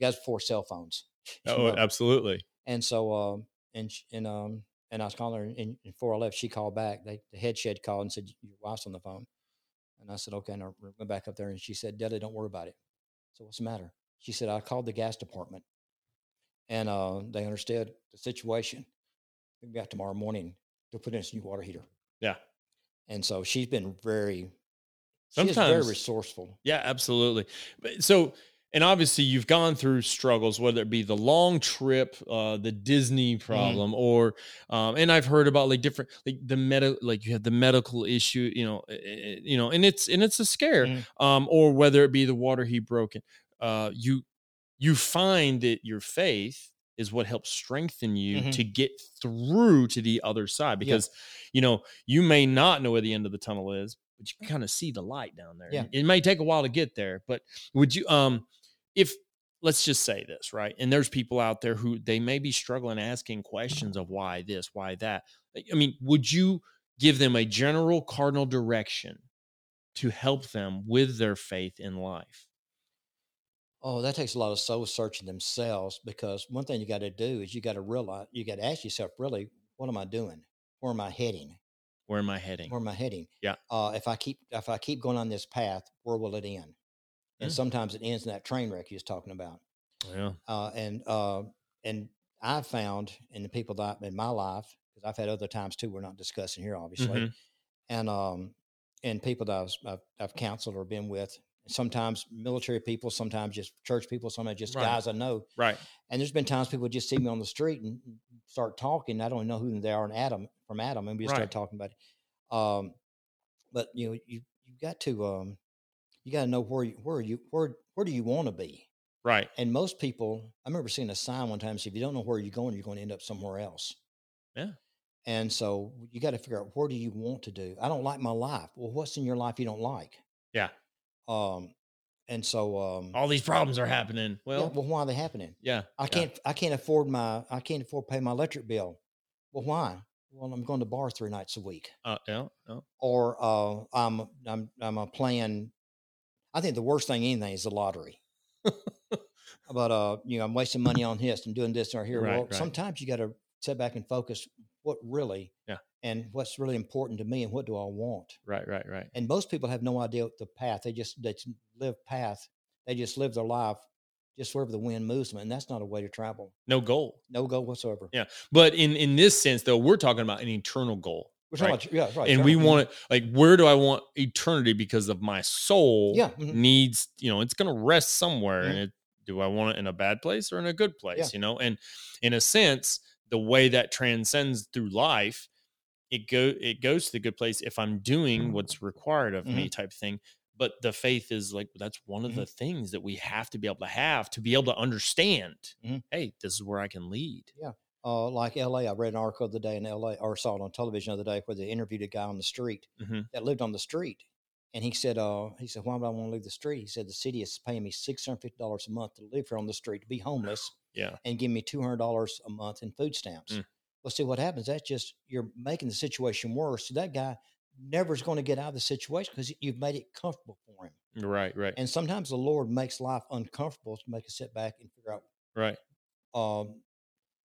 Guys, before cell phones. Oh, know. absolutely. And so, um, and and um, and I was calling her, and, and before I left, she called back. They, the head shed called and said, "Your wife's on the phone." And I said, "Okay." And I went back up there, and she said, "Dudley, don't worry about it." So what's the matter? She said, "I called the gas department, and uh, they understood the situation. We got tomorrow morning to put in a new water heater." Yeah. And so she's been very, she's very resourceful. Yeah, absolutely. But so, and obviously, you've gone through struggles, whether it be the long trip, uh, the Disney Mm-hmm. problem, or, um, and I've heard about like different, like the med, like you have the medical issue, you know, eh, eh, you know, and it's and it's a scare, Mhm. um, or whether it be the water he broken. Uh, you you find that your faith is what helps strengthen you Mhm. to get through to the other side because you know you may not know where the end of the tunnel is but you can kind of see the light down there Yeah. it may take a while to get there but would you um if let's just say this right and there's people out there who they may be struggling asking questions of why this why that i mean would you give them a general cardinal direction to help them with their faith in life Oh, that takes a lot of soul searching themselves because one thing you got to do is you got to realize, you got to ask yourself, really, what am I doing? Where am I heading? where am i heading Where am I heading? Yeah. Uh, if I keep if I keep going on this path, where will it end? And Yeah. sometimes it ends in that train wreck you was talking about. yeah Uh, and uh, and I've found in the people that in my life because I've had other times too. We're not discussing here, obviously. Mhm. And um, and people that I've, I've, I've counseled or been with. Sometimes military people, sometimes just church people, sometimes just Right. guys I know. right And there's been times people just see me on the street and start talking. I don't even know who they are, and Adam from Adam, and we just Right. start talking about it. Um, but you know, you you got to um, you got to know where you where you where where do you want to be? right And most people, I remember seeing a sign one time. So if you don't know where you're going, you're going to end up somewhere else. Yeah. And so you got to figure out where do you want to do. I don't like my life. Well, what's in your life you don't like? Yeah. Um, and so um, all these problems are happening yeah, well well, why are they happening? yeah I can't I can't afford my I can't afford to pay my electric bill. Well, why? Well, I'm going to bar three nights a week, uh, yeah, yeah. or uh, I'm I'm I'm uh, playing. I think the worst thing anything is the lottery. but uh, you know, I'm wasting money on this and doing this or here. Right, well, right. sometimes you got to sit back and focus. What really? Yeah. And what's really important to me, and what do I want? right right right And most people have no idea the path. They just they live path. They just live their life just wherever the wind moves them, and that's not a way to travel. no goal No goal whatsoever. Yeah. But in in this sense, though, we're talking about an eternal goal, Talking Right. about, yeah, right. and we want to like, where do I want eternity? Because of my soul, Yeah, mhm. needs you know, it's going to rest somewhere, Mhm. and it. Do I want it in a bad place or in a good place? Yeah. You know, and in a sense, the way that transcends through life, it go it goes to the good place if I'm doing what's required of me, type thing. But the faith is like that's one of Mhm. the things that we have to be able to have to be able to understand. Mhm. Hey, this is where I can lead. Uh, like LA. I read an article the other day in LA, or saw it on television the other day, where they interviewed a guy on the street Mhm. that lived on the street, and he said, uh, he said, why would I want to leave the street? He said the city is paying me six hundred fifty dollars a month to live here on the street, to be homeless, Yeah. and give me two hundred dollars a month in food stamps. Mm. Well, see what happens. That's just you're making the situation worse. So that guy never is going to get out of the situation because you've made it comfortable for him. Right, right, And sometimes the Lord makes life uncomfortable to make us sit back and figure out right. um,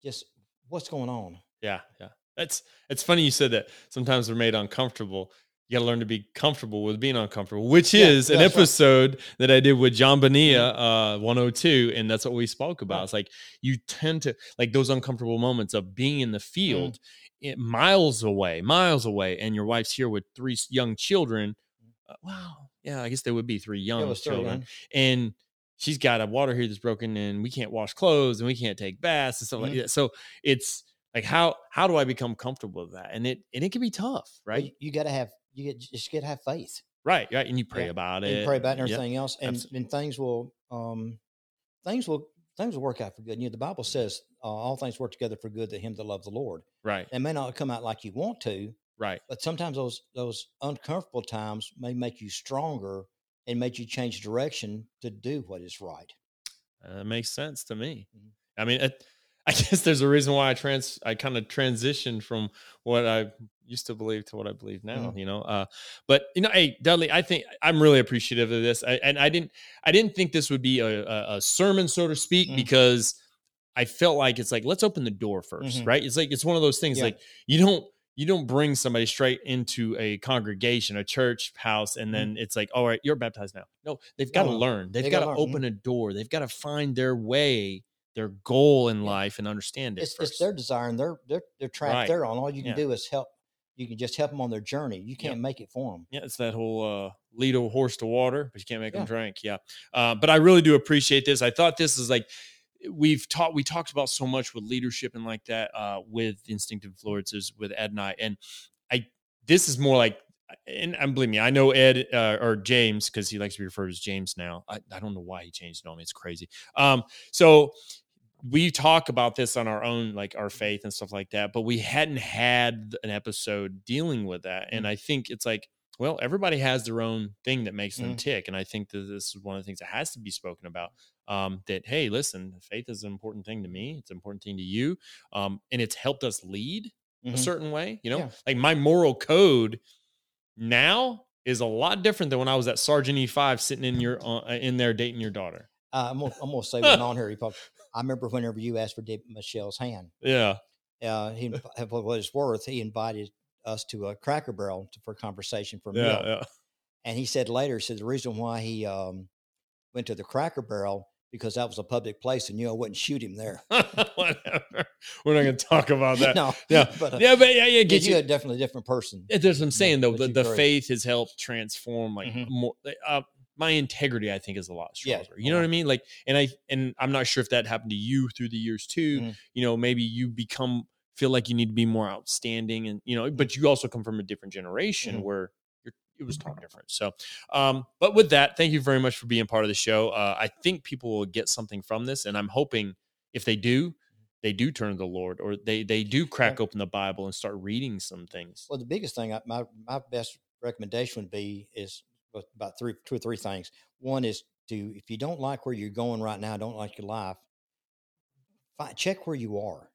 just what's going on. Yeah, yeah. That's it's funny you said that. Sometimes we're made uncomfortable. You got to learn to be comfortable with being uncomfortable, which Yeah, is an that's right. episode that I did with John Bonilla, uh, 102, and that's what we spoke about. Right. It's like you tend to like those uncomfortable moments of being in the Mm-hmm. field, it, miles away, miles away, and your wife's here with three young children. Uh, wow, yeah, I guess they would be three young children and she's got a water heater that's broken and we can't wash clothes and we can't take baths and stuff like Mhm. that. So it's like how how do I become comfortable with that? And it and it can be tough, right? you, you got to have you get, just got to have faith. Right, right. And you pray Yeah, about and it. pray about it and Yep. everything else, and, abso- and things will um, things will things will work out for good. You know, the Bible says uh, all things work together for good to him that love the Lord. Right, It may not come out like you want to, right. but sometimes those those uncomfortable times may make you stronger and make you change direction to do what is right. Uh, That makes sense to me. Mhm. I mean, it, I guess there's a reason why I trans I kind of transitioned from what I used to believe to what I believe now. Mhm. You know, uh, but you know, hey Dudley, I think I'm really appreciative of this, I, and I didn't I didn't think this would be a, a, a sermon, so to speak, Mm. because I felt like it's like let's open the door 1st Mhm. right? It's like it's one of those things Yeah. like you don't you don't bring somebody straight into a congregation, a church house, and then it's like, all right, you're baptized now. No, they've got to Mm-hmm. Learn. They've they got to learn. open a door. They've got to find their way, their goal in Yeah. life, and understand it It's, it's their desire and their their their track Right. they're on. All you can Yeah. do is help. You can just help them on their journey. You can't make it for them. yeah, it's that whole uh, lead a horse to water, but you can't make them drink. Yeah, uh, but I really do appreciate this. I thought this is like we've talked. We talked about so much with leadership and like that uh, with instinctive influences with Ed and I, and I this is more like. And, and believe me, I know Ed uh, or James because he likes to be referred as James now. I, I don't know why he changed it on me. It's crazy. Um, so we talk about this on our own, like our faith and stuff like that, but we hadn't had an episode dealing with that. And I think it's like, well, everybody has their own thing that makes them Mhm. tick. And I think that this is one of the things that has to be spoken about. Um, that, hey, listen, faith is an important thing to me. It's an important thing to you. Um, and it's helped us lead a Mhm. certain way. You know, Yeah. like my moral code now is a lot different than when I was at Sergeant E5 sitting in your uh, in there dating your daughter. Uh, I'm, gonna, I'm gonna say one on here. He probably, I remember whenever you asked for Dave Michelle's hand, Yeah. uh, he what it's worth, he invited us to a Cracker Barrel to, for conversation for a meal. Yeah. And he said later, he said the reason why he um, went to the Cracker Barrel because that was a public place and you know I wouldn't shoot him there. Whatever. We're not going to talk about that. no, Yeah. but uh, Yeah, but yeah, yeah, yeah, get you a definitely different person. That's what I'm saying though. The, the faith has helped transform like Mhm. more. Uh, my integrity, I think, is a lot Yeah, stronger. You know what I mean? Like, and I and I'm not sure if that happened to you through the years too. Mhm. You know, maybe you become feel like you need to be more outstanding, and you know, but you also come from a different generation Mhm. where it was taught different. So, um, but with that, thank you very much for being part of the show. Uh, I think people will get something from this, and I'm hoping if they do, they do turn to the Lord, or they they do crack open the Bible and start reading some things. Well, the biggest thing, I, my my best recommendation would be is about three, two or three things. One is to if you don't like where you're going right now, don't like your life, find, check where you are,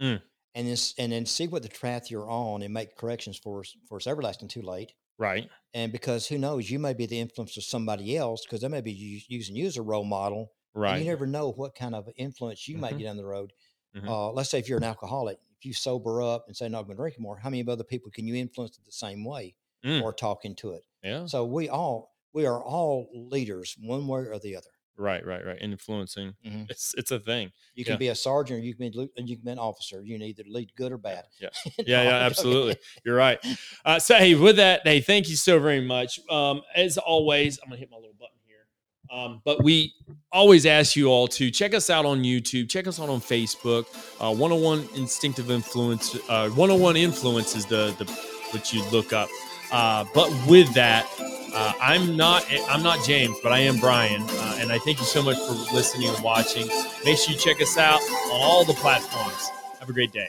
Mm. and then and then see what the path you're on and make corrections for us for us everlasting too late. Right. And because who knows, you may be the influence of somebody else because they may be using you as a role model. Right. you never know what kind of influence you might Mhm. get down the road. Mhm. Uh, let's say if you're an alcoholic, if you sober up and say, no, I'm going to drink more, how many of other people can you influence the same way Mm. or talk into it? Yeah. So we all, we are all leaders one way or the other. Right. Right. Right. Influencing. Mhm. It's it's a thing. You can Yeah. be a sergeant or you can be, you can be an officer. You can either lead good or bad. Yeah. No, Yeah. Yeah. Absolutely. You're right. Uh, so hey, with that, hey, thank you so very much. Um, as always, I'm gonna hit my little button here. Um, but we always ask you all to check us out on YouTube, check us out on Facebook. Uh, 101 Instinctive Influence, uh, 101 Influence is the the what you look up. Uh, but with that, uh, I'm not I'm not James, but I am Brian, uh, and I thank you so much for listening and watching. Make sure you check us out on all the platforms. Have a great day.